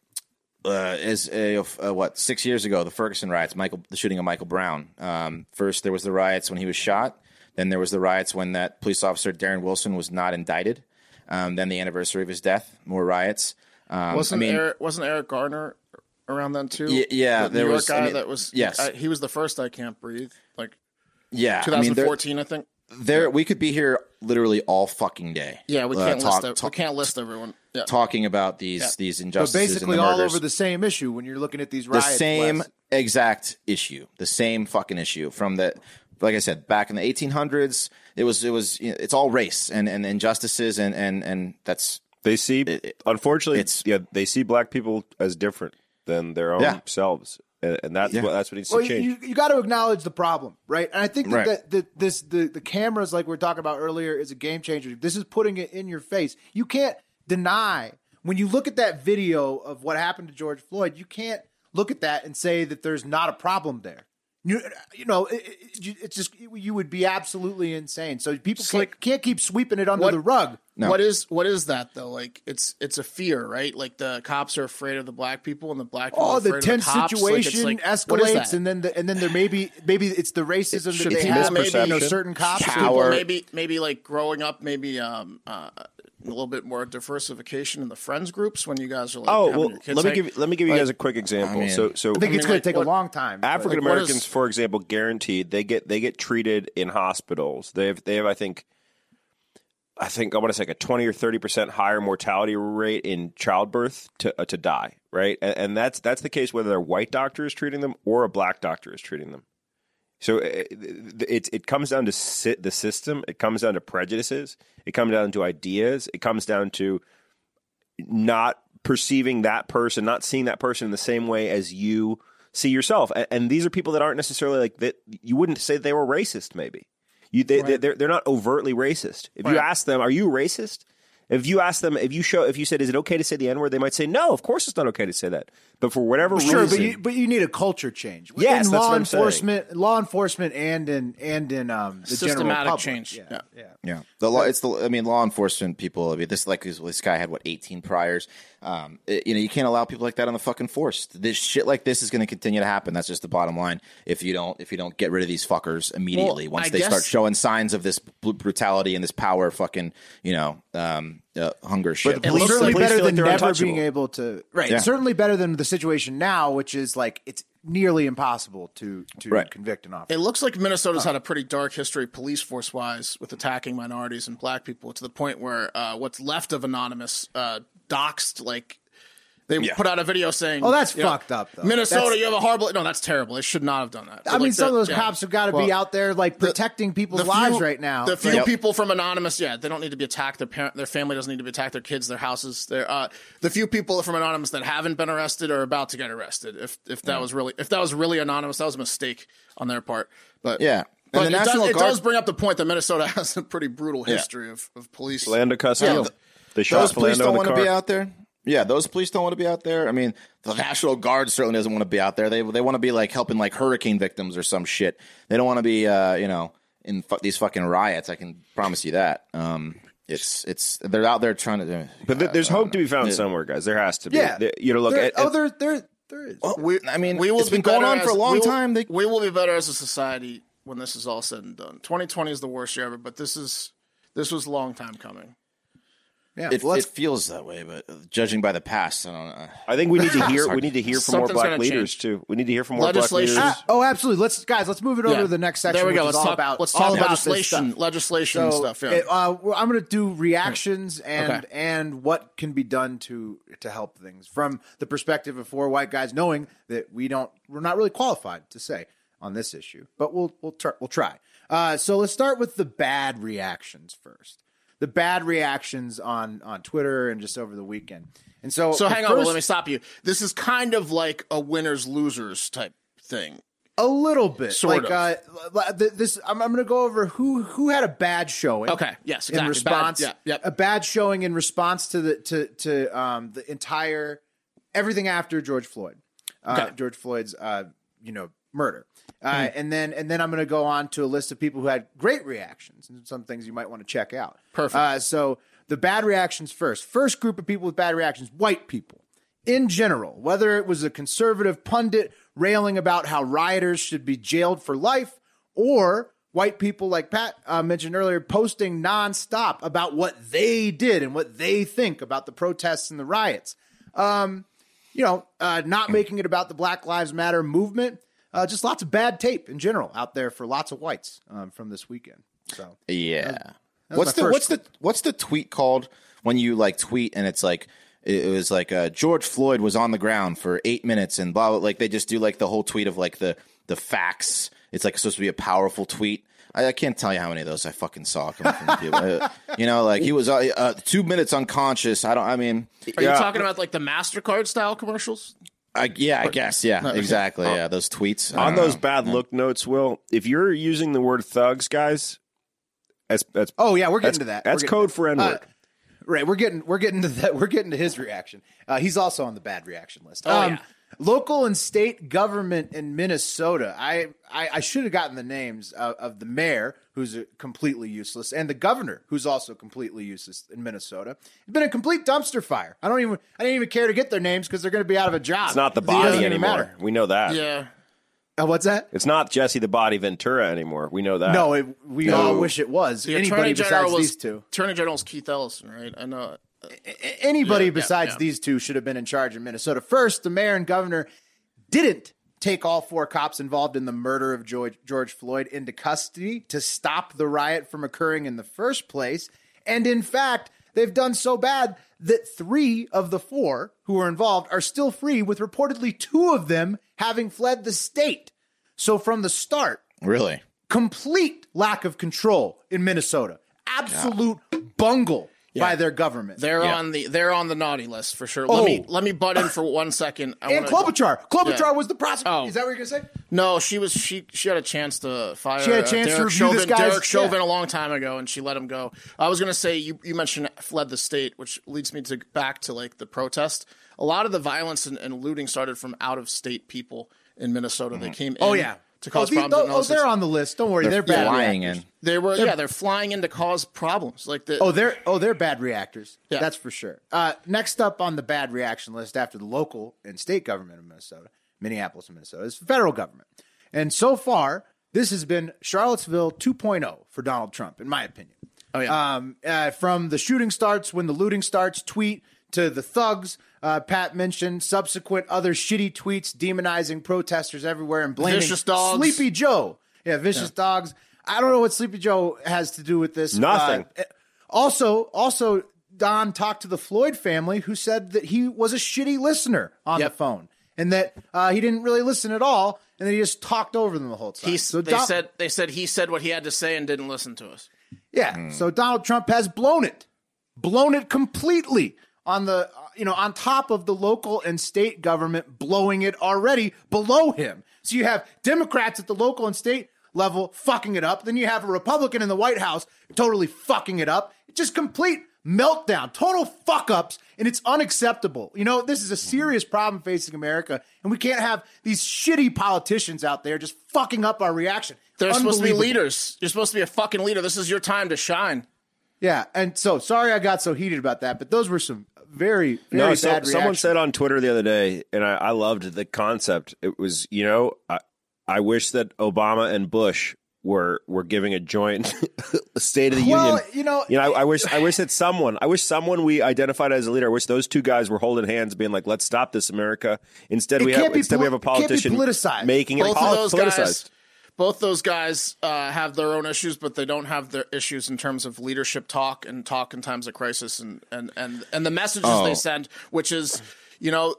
uh, is uh, uh, what six years ago the Ferguson riots, Michael, the shooting of Michael Brown. Um, first, there was the riots when he was shot. Then there was the riots when that police officer Darren Wilson was not indicted. Um, then the anniversary of his death, more riots. Um,
Wasn't
I mean,
Eric, wasn't Eric Gardner around then too?
Y- yeah,
the New
there
York
was- I
guy
mean,
that was.
yes.
I, he was the first. I can't breathe. Like
yeah, I mean,
2014, I think.
There we could be here literally all fucking day.
Yeah, we
uh,
can't
talk-
list. Ev-
talk-
we can't list everyone. Yeah.
talking about these
Yeah.
these
But
injustices. and
basically
the
all over the same issue when you're looking at these
the same
Wes.
exact issue, the same fucking issue from the. Like I said, back in the 1800s, it was it was you know, it's all race and, and injustices and and and that's
They see, It, unfortunately,
it's-
yeah, they see black people as different than their own
Yeah.
selves, and, and that's
Yeah.
what that's what needs
Well,
to change.
you, you got to acknowledge the problem, right? And I think that,
Right.
that, that this the, the cameras, like we are talking about earlier, is a game changer. This is putting it in your face. You can't deny when you look at that video of what happened to George Floyd. You can't look at that and say that there's not a problem there. You, you know, it, it, it's just you would be absolutely insane. So people can't,
like-
can't keep sweeping it under
What-
the rug.
What is what is that though? Like it's it's a fear, right? Like the cops are afraid of the black people, and the black people.
Oh,
are
the tense
of the cops. Like,
situation
like, what is
escalates, and then the, and then there may be maybe it's the racism
Should
that they have.
maybe-
you know, certain cops.
Power.
people maybe maybe like growing up, maybe um uh, a little bit more diversification in the friends groups when you guys are like.
oh well,
your kids
let me
hang-
give let me give you
like-
guys a quick example.
mean,
so so
I think
I
it's going
like,
to take
what-
a long time.
African
what
Americans,
is-
for example, guaranteed they get they get treated in hospitals. They have they have I think I think I want to say like a twenty or thirty percent higher mortality rate in childbirth to uh, to die. Right, and, and that's that's the case whether a white doctor is treating them or a black doctor is treating them. So uh, it it, it comes down to sit the system. It comes down to prejudices. It comes down to ideas. It comes down to not perceiving that person, not seeing that person in the same way as you see yourself. And, and these are people that aren't necessarily like that. You wouldn't say they were racist, maybe. You, they, they, they're, they're not overtly racist. If you ask them, are you racist? If you ask them, if you show, if you said, is it okay to say the N word? They might say, no, of course it's not okay to say that. But for whatever
Sure,
reason,
but you, but you need a culture change.
Yes,
in
that's
law
what I'm saying.
enforcement, law enforcement, and in and in um, the general
Systematic
public.
change.
Yeah,
Yeah.
yeah.
Yeah, the law. It's the. I mean, law enforcement people. I mean, this like this, this guy had what eighteen priors. Um, it- you know, you can't allow people like that on the fucking force. This shit like this is going to continue to happen. That's just the bottom line. If you don't, if you don't get rid of these fuckers immediately,
Well,
once
I
they
guess-
start showing signs of this brutality and this power, fucking, you know, um, uh, hunger shit.
the police-
certainly
the police
better
feel like
than
they're
never being able to. Right.
Yeah.
Certainly better than the situation now, which is like it's nearly impossible to to
Right.
convict an officer.
It looks like Minnesota's had a pretty dark history, police force wise, with attacking minorities and black people to the point where uh, what's left of Anonymous uh, doxed, like, they put out a video saying,
Oh, that's
you know,
fucked up, though.
Minnesota,
That's-
you have a horrible. No, that's terrible. They should not have done that.
I
But,
mean,
like,
some of those
yeah.
cops have got to
Well,
be out there like protecting people's
the
lives
few-
right now.
The few
Yep.
people from Anonymous, yeah, they don't need to be attacked. Their parent, their family doesn't need to be attacked. Their kids, their houses. Their uh, the few people from Anonymous that haven't been arrested are about to get arrested. If if that was really if that was really anonymous, that was a mistake on their part. But
Yeah.
But
the
it, does,
National
it does bring up the point that Minnesota has a pretty brutal history of, of police.
Lando Castile.
Yeah,
the, they shot
those police don't
the
want to
car.
be out there. Yeah, those police don't want to be out there. I mean, the National Guard certainly doesn't want to be out there. They they want to be like helping like hurricane victims or some shit. They don't want to be, uh, you know, in fu- these fucking riots. I can promise you that. Um, it's it's they're out there trying to. uh,
But th- there's hope to be found
Yeah.
somewhere, guys. There has to be.
yeah,
you know, look.
There-
at,
oh, there, there, there is.
we,
I mean,
we will
it's
be
been going
better
on for a long
we will-
time. They-
we will be better as a society when this is all said and done. 2020 is the worst year ever, but this is this was a long time coming.
Yeah,
It,
well,
it feels that way, but judging by the past, I don't know.
I think we need to hear. We need to hear from more black leaders
change.
too. We need to hear from more black leaders.
Ah, oh, absolutely. Let's guys, let's move it over
Yeah.
to the next section.
There we go.
which
Let's talk
about
let's talk
about
legislation,
stuff.
legislation and
So,
stuff. Yeah.
it, uh, well, I'm going to do reactions and
Okay.
and what can be done to to help things from the perspective of four white guys, knowing that we don't we're not really qualified to say on this issue, but we'll we'll tr- we'll try. Uh, so let's start with the bad reactions first. The bad reactions on on Twitter and just over the weekend. And so
so hang on, well, let me stop you. This is kind of like a winners losers type thing.
A little bit,
Sort
like
of.
Uh, this. I'm, I'm going to go over who who had a bad showing.
Okay, yes,
In response,
Bad- yeah, yep.
a bad showing in response to the to to um the entire everything after George Floyd, uh,
Okay.
George Floyd's uh you know murder, uh, and then and then I'm going to go on to a list of people who had great reactions and some things you might want to check out.
Perfect.
Uh, so the bad reactions first. First group of people with bad reactions: white people in general, whether it was a conservative pundit railing about how rioters should be jailed for life or white people, like Pat uh, mentioned earlier, posting nonstop about what they did and what they think about the protests and the riots. Um, you know, uh, not making it about the Black Lives Matter movement. Uh, just lots of bad tape in general out there for lots of whites um, from this weekend. So
Yeah.
was
what's the
first
what's the what's the tweet called when you like tweet and it's like it was like uh, George Floyd was on the ground for eight minutes and blah blah like they just do like the whole tweet of like the the facts. It's like supposed to be a powerful tweet. I, I can't tell you how many of those I fucking saw coming from people. Uh, you know, like he was uh, uh, two minutes unconscious. I don't. I mean,
Are you talking about like the Mastercard style commercials?
I, yeah, I guess. Yeah, exactly. Yeah, those tweets I
On
don't
those
know.
bad look notes, Will, if you're using the word thugs, guys, that's that's
Oh yeah, we're
that's,
getting to that.
That's
We're getting
code for N
that.
word.
Uh, right, we're getting we're getting to that. We're getting to his reaction. Uh, he's also on the bad reaction list.
Oh,
Um,
yeah.
Local and state government in Minnesota. I I, I should have gotten the names of, of the mayor, who's uh, completely useless, and the governor, who's also completely useless in Minnesota. It's been a complete dumpster fire. I don't even I didn't even care to get their names because they're going to be out of a job.
it's not the
It doesn't
body
even
anymore.
matter.
We know that.
Yeah.
Uh, what's that?
It's not Jesse the Body Ventura anymore. We know that.
No, it, we all wish it was.
The
Anybody
attorney
besides
general was
these two.
Attorney General's Keith Ellison, right? I know.
Anybody
Yeah, yeah,
besides
yeah.
these two should have been in charge in Minnesota. First, the mayor and governor didn't take all four cops involved in the murder of George, George Floyd into custody to stop the riot from occurring in the first place. And in fact, they've done so bad that three of the four who were involved are still free, with reportedly two of them having fled the state. So from the start,
really.
complete lack of control in Minnesota, absolute bungle by their government.
They're
Yeah.
on the they're on the naughty list for sure.
Oh.
Let me let me butt in for one second. I
and
wanna-
Klobuchar. Klobuchar
Yeah.
was the prosecutor.
Oh.
Is that what you're gonna say?
No, she was she she had a chance to fire.
She had a
uh,
chance to
Derek
review
Chauvin,
this guy's-
Derek Chauvin
yeah.
a long time ago, and she let him go. I was gonna say you you mentioned fled the state, which leads me to back to like the protest. A lot of the violence and, and looting started from out of state people in Minnesota. They came. In
Oh yeah.
To cause
oh, these-
problems. in
oh, they're on the list. Don't worry, they're, bad
flying
reactors.
in.
They were yeah, they're flying in to cause problems. Like the
Oh, they're oh they're bad reactors.
Yeah.
That's for sure. Uh, next up on the bad reaction list after the local and state government of Minnesota, Minneapolis and Minnesota, is federal government. And so far, this has been Charlottesville 2.0 for Donald Trump, in my opinion.
Oh yeah.
Um, uh, from the shooting starts, when the looting starts, tweet to the thugs. Uh, Pat mentioned subsequent other shitty tweets demonizing protesters everywhere and blaming
Vicious dogs.
Sleepy Joe. Yeah, vicious dogs. I don't know what Sleepy Joe has to do with this.
Nothing.
Uh, also, also, Don talked to the Floyd family, who said that he was a shitty listener on
Yep.
the phone, and that uh, he didn't really listen at all, and that he just talked over them the whole time.
he,
so
they
Don-
said they said he said what he had to say and didn't listen to us.
Yeah. So Donald Trump has blown it, blown it completely on the, you know, on top of the local and state government blowing it already below him. So you have Democrats at the local and state level fucking it up. Then you have a Republican in the White House totally fucking it up. It's just complete meltdown, total fuck ups, and it's unacceptable. You know, this is a serious problem facing America, and we can't have these shitty politicians out there just fucking up our reaction.
They're supposed to be leaders. You're supposed to be a fucking leader. This is your time to shine.
Yeah, and so sorry I got so heated about that, but those were some very, very
No,
bad
so, someone said on Twitter the other day, and I, I loved the concept. It was, you know, I, I wish that Obama and Bush were were giving a joint State of the
Well,
Union.
you know-
you know, I, I wish, I wish that someone, I wish someone we identified as a leader. I wish those two guys were holding hands, being like, "Let's stop this, America." Instead, we have instead we have a
poli- it can't be
politician
politicized.
making it poli- politicized.
guys both those guys uh, have their own issues but they don't have their issues in terms of leadership talk and talk in times of crisis and and and, and the messages
Oh.
they send which is you know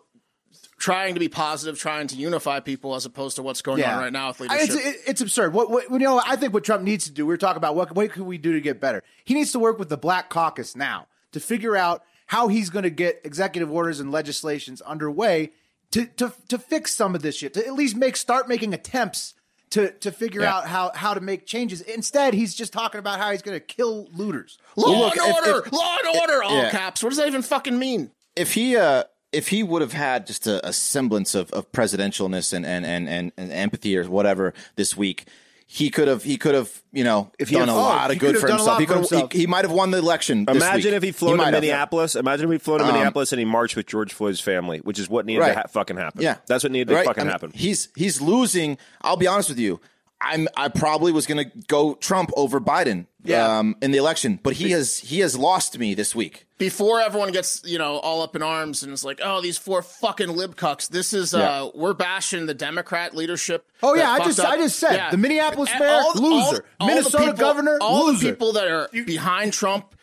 trying to be positive trying to unify people as opposed to what's going on right now with leadership
It's, it's absurd. What, what you know? I think what Trump needs to do. We were talking about what what could we do to get better. He needs to work with the Black Caucus now to figure out how he's going to get executive orders and legislations underway to to to fix some of this shit. To at least make start making attempts to to figure
Yeah.
out how how to make changes. Instead, he's just talking about how he's going to kill looters.
law
look,
and
if-
order
if-
law and order all
yeah.
caps what does that even fucking mean
if he uh if he would have had just a, a semblance of, of presidentialness and, and, and, and, and empathy or whatever this week, he could have he could have you know if
he
done
had-
a lot
he
of good for himself. He could
himself.
he, he might have won the election. this
Imagine if he flown
might
to
have.
Minneapolis. Imagine if he flown to um, Minneapolis and he marched with George Floyd's family, which is what needed
Right.
to ha- fucking happen.
Yeah,
that's what needed to fucking
I mean,
happen.
He's he's losing. I'll be honest with you. I'm I probably was going to go Trump over Biden
Yeah.
um, in the election, but he has he has lost me this week.
before everyone gets you know all up in arms and it's like oh these four fucking libcucks this is uh we're bashing the democrat leadership
Oh, yeah, I just-
up.
I just said, the Minneapolis
And
mayor,
the-
loser.
the
Minnesota
people-
governor,
all
loser.
the people that are behind trump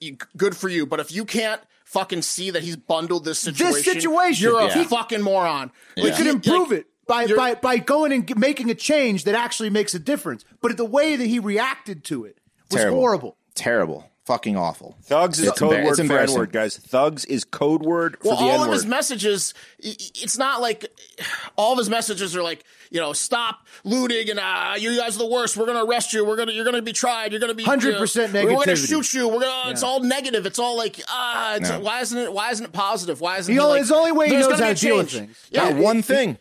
you, good for you but if you can't fucking see that he's bundled this situation this
situation.
you're a fucking moron
We
Like,
could improve
like,
it by,
you're-
by by going and making a change that actually makes a difference. But the way that he reacted to it was
Terrible.
horrible.
Terrible, fucking awful.
Thugs is
It's
code
embar-
word
it's
for. N word, guys. Thugs is code word for
well,
the
all
N
of his messages, i- i- it's not like all of his messages are like, you know, stop looting and uh, you guys are the worst. We're gonna arrest you. We're gonna you're gonna be tried. You're gonna be
100% negative.
We're gonna shoot you. We're gonna. It's all negative. It's all like ah. It's,
No.
Why isn't it? Why isn't it positive? Why isn't
He
he
only-
like,
his only way he knows
gonna
how to deal with things.
Yeah,
Not one thing.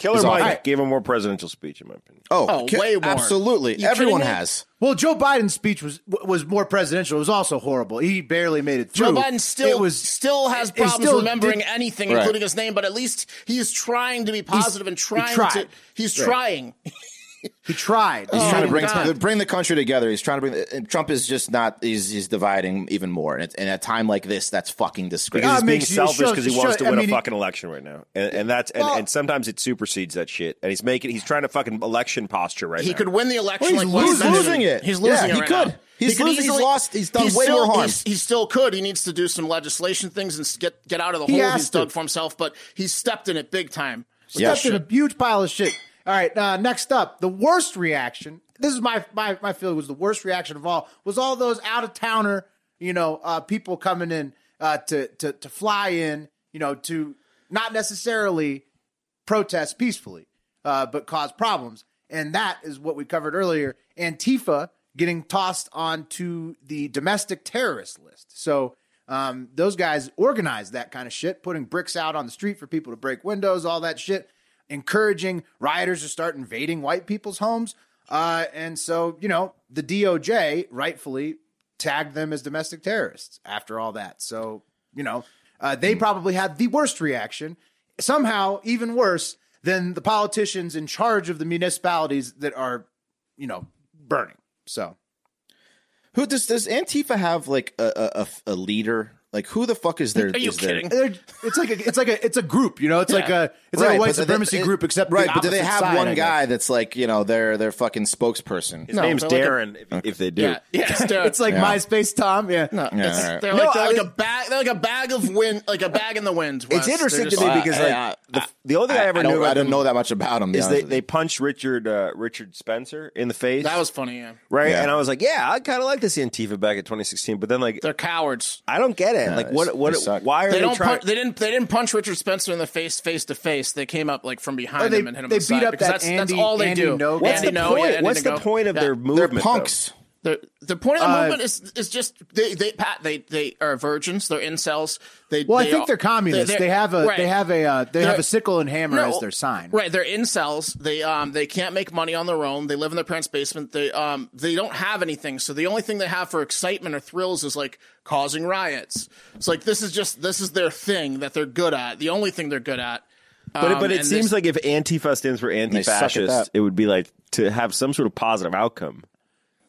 Killer
He's
Mike
awful.
gave a more presidential speech, in my opinion.
Oh,
Oh,
ki-
way more.
absolutely.
You
Everyone has.
Well, Joe Biden's speech was was more presidential. It was also horrible. He barely made it through.
Joe Biden still
it was
still has problems
still
remembering
did-
anything,
Right.
including his name. But at least he's trying to be positive and trying
tried.
to. He's
Right.
trying.
He tried.
He's
Oh,
trying to bring
God.
bring the country together. He's trying to bring. And Trump is just not. He's he's dividing even more. And, at- and at a time like this, that's fucking disgraceful.
He's being
makes you- it
selfish because he wants
shows-
to
I
win
mean,
a
he-
fucking election right now, and, and that's and,
Well-
and sometimes it supersedes that shit. And he's making he's trying to fucking election posture right now.
He
now.
could win the election.
Well, he's
like
losing- losing it.
He's losing
Yeah,
it
he could.
now.
He's
He could
losing- he's lost- he's done way
still,
more harm.
He still could. He needs to do some legislation things and get get out of the
He
hole he's
to.
dug for himself. But he's stepped in it big time.
Yeah.
Stepped in a huge pile of shit. All right, uh, next up, the worst reaction. This is my my my feeling was the worst reaction of all was all those out of towner, you know, uh, people coming in uh, to to to fly in, you know, to not necessarily protest peacefully, uh, but cause problems, and that is what we covered earlier. Antifa getting tossed onto the domestic terrorist list. So um, those guys organized that kind of shit, putting bricks out on the street for people to break windows, all that shit, encouraging rioters to start invading white people's homes. Uh, and so, you know, the DOJ rightfully tagged them as domestic terrorists after all that. So, you know, uh, they probably had the worst reaction, somehow even worse than the politicians in charge of the municipalities that are, you know, burning. So,
Who does does Antifa have like a a, a- a leader? Like who the fuck is there?
Are you
is there-
kidding?
They're- it's like a, it's like a, it's a group, you know. It's like a, it's
Right,
like a white
but they-
supremacy group, except
right.
the
but do they have
side,
one guy that's like you know their their fucking spokesperson?
His
No,
name's
they're like a-
Darren. if, if they do,
Yeah, yeah. It's,
like
Yeah.
MySpace Tom, yeah.
no,
Yeah,
it's-
all right.
they're
No,
like, they're like a bag. They're like a bag of wind, like a bag in the wind. Wes.
it's interesting
They're
to me
Uh,
because
I-
like
I-
the, the only thing I,
I,
ever
I
knew
I
didn't
know that much about him. to be
is they, they
you.
punched Richard uh, Richard Spencer in the face.
that was funny. Yeah,
right, and I was like, yeah, I kind of like this Antifa back in 2016, but then like
they're cowards.
I don't get it.
Yeah,
like what what
they suck.
why are
They
they, trying?
Punch, they didn't. They didn't punch Richard Spencer in the face, face to face. They came up like from behind
Oh, they-
him and hit him.
they
on the
beat
side,
up
because
that
that's,
Andy-
that's all they
Andy
do.
Ngo
What's
guy.
the
Andy Ngo,
point?
yeah,
What's the
Ngo.
point of
Yeah.
their
They're
movement? though?
Punks.
The the point of the
Uh,
movement is is just they they Pat they they are virgins. They're incels. They
Well, I think
are-
they're communists.
they're-
they have a
right.
they have a uh, they have
They're-
a sickle and hammer
No,
as their sign.
Right, they're incels. They um they can't make money on their own. They live in their parents' basement. They um they don't have anything. So the only thing they have for excitement or thrills is like causing riots. It's like this is just this is their thing that they're good at. The only thing they're good at.
But,
Um,
but it seems
this-
like if Antifa stands for anti-fascist, it would be like to have some sort of positive outcome.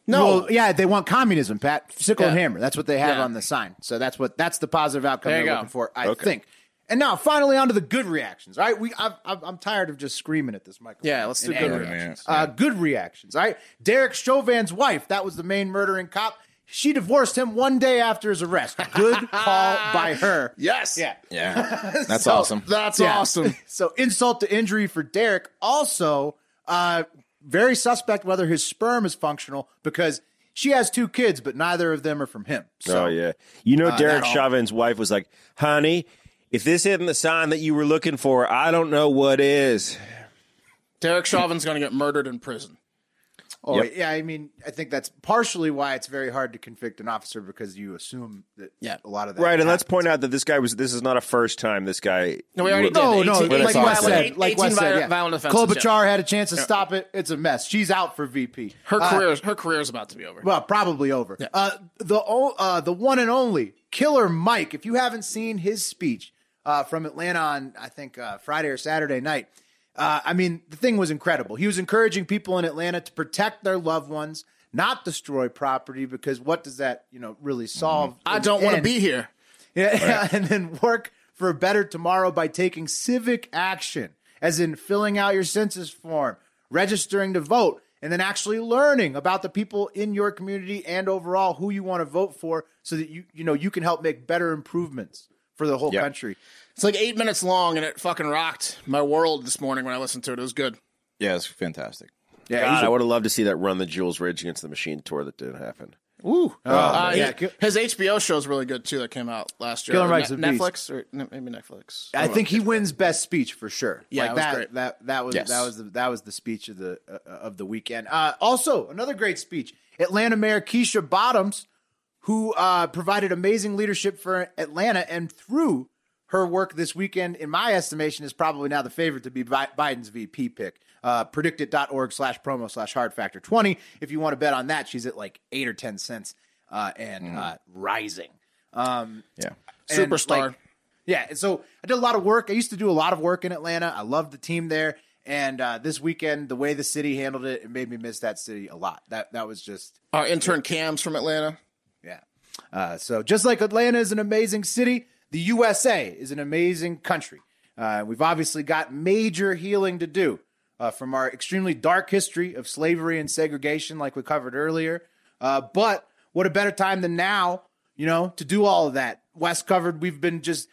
No.
Well, yeah, they want communism, Pat. Sickle and hammer. That's what they have
Yeah.
on the sign. So that's what that's the positive outcome
There
they're
go.
looking for. I think. And now, finally, on to the good reactions. All right, we I've, I've, I'm tired of just screaming at this microphone.
Yeah, let's do good
anger.
reactions.
Uh, good reactions. All right, Derek Chauvin's wife. That was the main murdering cop. She divorced him one day after his arrest. Good call by her.
yes.
Yeah.
Yeah, that's
So-
awesome.
That's
Yeah.
awesome.
so insult to injury for Derek. Also, uh, very suspect whether his sperm is functional because she has two kids, but neither of them are from him. Oh, so
oh yeah, you know uh, Derek
that all-
Chauvin's wife was like, "Honey, if this isn't the sign that you were looking for, I don't know what is."
Derek Chauvin's going to get murdered in prison.
Oh
Yep.
yeah, I mean, I think that's partially why it's very hard to convict an officer because you assume that
Yeah.
a lot of that.
Right, and let's point out that this guy was. This is not a first time. This guy.
No, we already did.
No, no,
18
like
it's
Wes said, like
18
Wes said,
vi-
yeah.
violent offenses,
Klobuchar had a chance to stop it. It's a mess. She's out for VP.
Her
Uh,
career, her career is about to be over.
Well, probably over. Uh, the uh, the one and only Killer Mike. If you haven't seen his speech uh, from Atlanta on, I think uh, Friday or Saturday night, uh, I mean, the thing was incredible. He was encouraging people in Atlanta to protect their loved ones, not destroy property, because what does that, you know, really solve?
I don't want to be here.
Yeah, and then work for a better tomorrow by taking civic action, as in filling out your census form, registering to vote, and then actually learning about the people in your community and overall who you want to vote for, so that you you know you can help make better improvements for the whole
Yeah.
country.
It's like eight minutes long, and it fucking rocked my world this morning when I listened to it. It was good.
Yeah, it's fantastic.
Yeah,
God,
he's a-
I would have loved to see that run the Jewels Rage against the Machine tour that didn't happen.
Woo! uh,
yeah,
he-
ki-
his HBO show is really good too. That came out last year.
Killer
Or
Mike's
Ne- Netflix or ne- maybe Netflix.
I
don't know.
think he wins best speech for sure.
Yeah,
like
it was
that,
great.
that that was
Yes.
that was the that was the speech of the uh, of the weekend. Uh, also, another great speech. Atlanta Mayor Keisha Bottoms, who uh, provided amazing leadership for Atlanta, and through her work this weekend, in my estimation, is probably now the favorite to be Biden's VP pick. Uh, predictit.org slash promo slash hard factor 20. If you want to bet on that, she's at like eight or 10 cents uh, and uh, rising. Um,
Yeah.
superstar.
like, yeah, and so I did a lot of work. I used to do a lot of work in Atlanta. I loved the team there, and uh, this weekend, the way the city handled it, it made me miss that city a lot. That that was just
Our intern Cam's from Atlanta.
yeah. Uh, so just like Atlanta is an amazing city, the USA is an amazing country. Uh, we've obviously got major healing to do uh, from our extremely dark history of slavery and segregation, like we covered earlier. Uh, but what a better time than now, you know, to do all of that. Wes covered. We've been just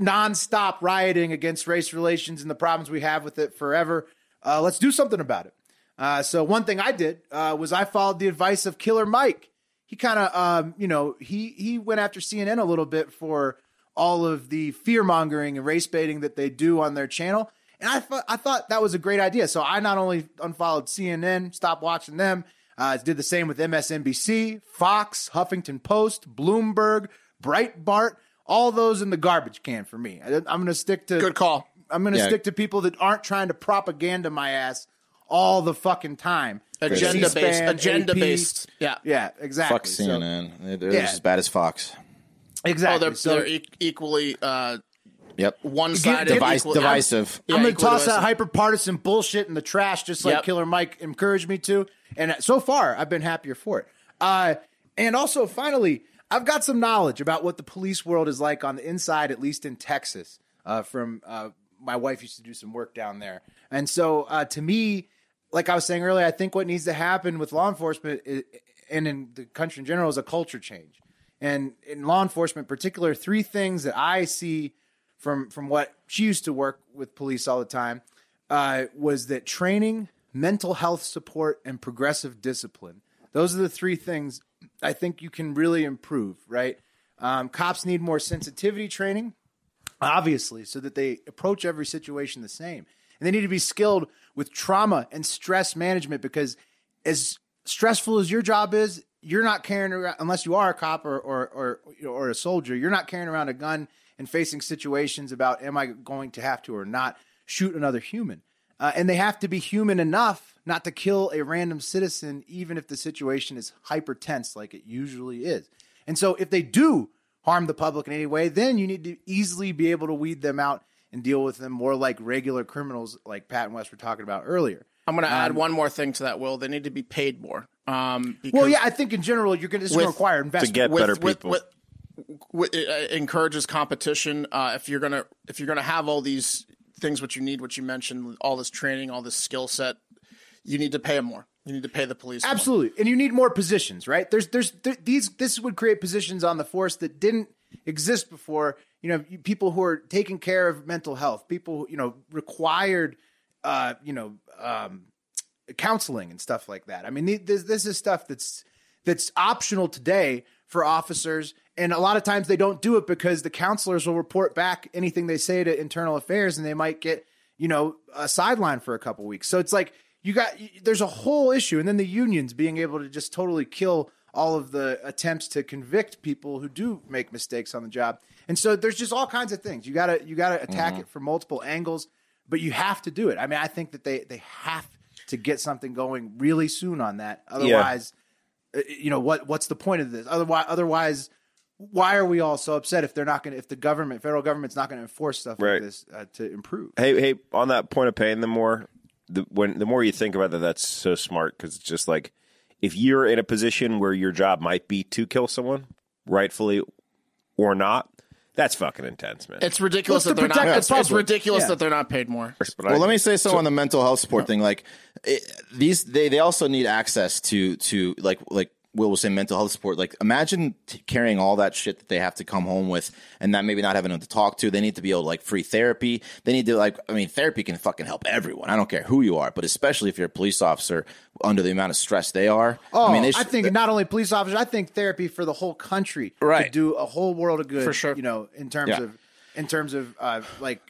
nonstop rioting against race relations and the problems we have with it forever. Uh, let's do something about it. Uh, so one thing I did uh, was I followed the advice of Killer Mike. He kind of, um, you know, he he went after CNN a little bit for all of the fear mongering and race baiting that they do on their channel, and I thought I thought that was a great idea. So I not only unfollowed CNN, stopped watching them, uh, did the same with MSNBC, Fox, Huffington Post, Bloomberg, Breitbart, all those in the garbage can for me. I, I'm going to stick to
Good call.
I'm going to
Yeah.
stick to people that aren't trying to propaganda my ass all the fucking time.
Agenda based. Agenda
AP.
based. Yeah.
Yeah, exactly.
Fuck CNN. They're, they're
Yeah.
just as bad as Fox.
Oh,
exactly.
they're,
so
they're e- equally uh,
Yep.
one sided.
Device, divisive.
I'm going to toss that hyper partisan bullshit in the trash, just like
Yep.
Killer Mike encouraged me to. And so far, I've been happier for it. Uh, and also, finally, I've got some knowledge about what the police world is like on the inside, at least in Texas. Uh, from uh, my wife used to do some work down there, and so uh, to me, like I was saying earlier, I think what needs to happen with law enforcement i and in the country in general is a culture change. And in law enforcement, in particular, three things that I see from from what she used to work with police all the time uh, was that training, mental health support, and progressive discipline. Those are the three things I think you can really improve. Right? Um, cops need more sensitivity training, obviously, so that they approach every situation the same. And they need to be skilled with trauma and stress management because as stressful as your job is, you're not carrying around unless you are a cop or or or, or a soldier, you're not carrying around a gun and facing situations about am I going to have to or not shoot another human. Uh, and they have to be human enough not to kill a random citizen, even if the situation is hyper tense, like it usually is. And so, if they do harm the public in any way, then you need to easily be able to weed them out and deal with them more like regular criminals, like Pat and Wes were talking about earlier.
I'm going to add one more thing to that, Will. They need to be paid more. Um,
Well, yeah, I think in general, you're going to require investment.
to get better people.
With, with, it uh, encourages competition. Uh, if you're gonna if you're gonna have all these things, what you need, what you mentioned, all this training, all this skill set, you need to pay them more. You need to pay the police. more.
Absolutely, and you need more positions, right? There's, there's, there, these. This would create positions on the force that didn't exist before. You know, people who are taking care of mental health, people, you know, required, uh, you know, um, counseling and stuff like that. I mean, this, this is stuff that's that's optional today for officers, and a lot of times they don't do it because the counselors will report back anything they say to internal affairs, and they might get you know a sideline for a couple weeks. So it's like you got there's a whole issue, and then the unions being able to just totally kill all of the attempts to convict people who do make mistakes on the job. And so there's just all kinds of things. You gotta you gotta attack mm-hmm. it from multiple angles, but you have to do it. I mean, I think that they they have to get something going really soon on that. Otherwise, uh, you know what what's the point of this? Otherwise, otherwise, why are we all so upset if they're not going to, if the government, federal government's not going to enforce stuff
Right.
like this uh, to improve?
Hey, hey, on that point of paying them more, the when the more you think about that, that's so smart because it's just like if you're in a position where your job might be to kill someone, rightfully or not, that's fucking intense, man.
It's ridiculous
Well,
that
it's to
they're not. It's,
the
it's ridiculous
Yeah.
that they're not paid more.
Well, let me say something on the mental health support thing. Like it, these, they they also need access to to like like Will was saying mental health support. Like imagine t- carrying all that shit that they have to come home with, and that maybe not having them to talk to. They need to be able to like free therapy. They need to like I mean therapy can fucking help everyone. I don't care who you are, but especially if you're a police officer under the amount of stress they are.
Oh,
I mean, they
I think not only police officers, I think therapy for the whole country
Right.
could do a whole world of good.
For sure.
You know, in terms
Yeah.
of in terms of uh, like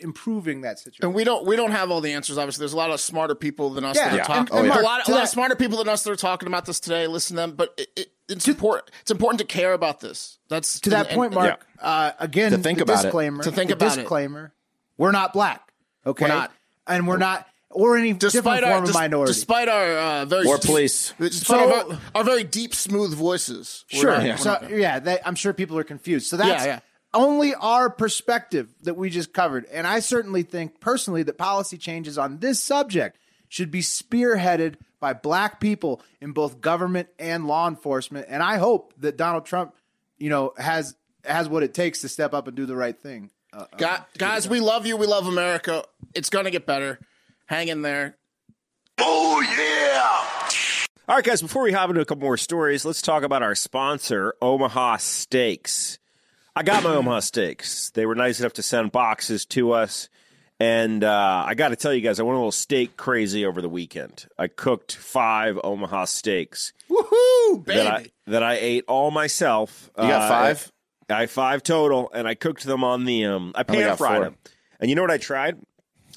improving that situation.
And we don't we don't have all the answers. Obviously, there's a lot of smarter people than us
Yeah,
that are
yeah.
talking.
And- and
a lot, a lot of smarter people than us that are talking about this today. Listen to them, but it, it, it's important. It's important to care about this. That's
to that
and-
point,
and-
Mark. Uh, again,
To think
the
about it.
disclaimer,
To think
the
about it.
disclaimer. We're not black. Okay,
We're not.
and we're not, or any
Despite
different
our
form of
dis-
minority.
despite our uh, very
Or police.
despite
So-
our, very- our very deep, smooth voices.
Sure.
not- we're
so yeah, they, I'm sure people are confused. So that's
Yeah, yeah.
Only our perspective that we just covered. And I certainly think personally that policy changes on this subject should be spearheaded by black people in both government and law enforcement. And I hope that Donald Trump, you know, has has what it takes to step up and do the right thing. Uh,
Gu- guys, we love you. We love America. It's gonna get better. Hang in there.
Oh, yeah!
All right, guys, before we hop into a couple more stories, let's talk about our sponsor, Omaha Steaks. I got my Omaha Steaks. They were nice enough to send boxes to us. And uh, I got to tell you guys, I went a little steak crazy over the weekend. I cooked five Omaha steaks
Woohoo, baby!
that I, that I ate all myself.
You got
Uh,
five?
I have five total, and I cooked them on the um. I
only
pan fried
four.
them, and you know what I tried?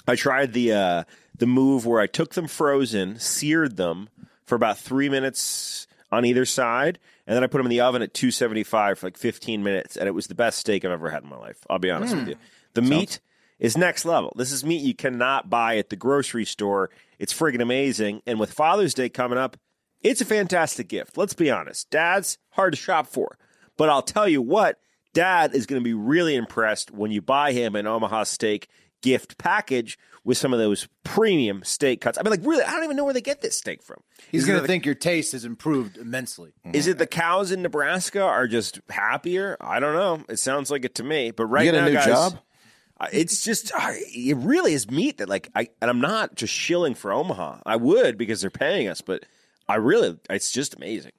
I tried the uh the move where I took them frozen, seared them for about three minutes on either side, and then I put them in the oven at 275 for like 15 minutes, and it was the best steak I've ever had in my life. I'll be honest with mm. you. The meat is next level. This is meat you cannot buy at the grocery store. It's friggin' amazing, and with Father's Day coming up, it's a fantastic gift. Let's be honest. Dad's hard to shop for. But I'll tell you what, Dad is going to be really impressed when you buy him an Omaha steak gift package with some of those premium steak cuts. I mean, like, really, I don't even know where they get this steak from.
He's going to think your taste has improved immensely. Mm-hmm.
Is it the cows in Nebraska are just happier? I don't know. It sounds like it to me. But right
You get a
now,
new
guys,
job?
It's just it really is meat that like I and I'm not just shilling for Omaha. I would because they're paying us, but I really it's just amazing.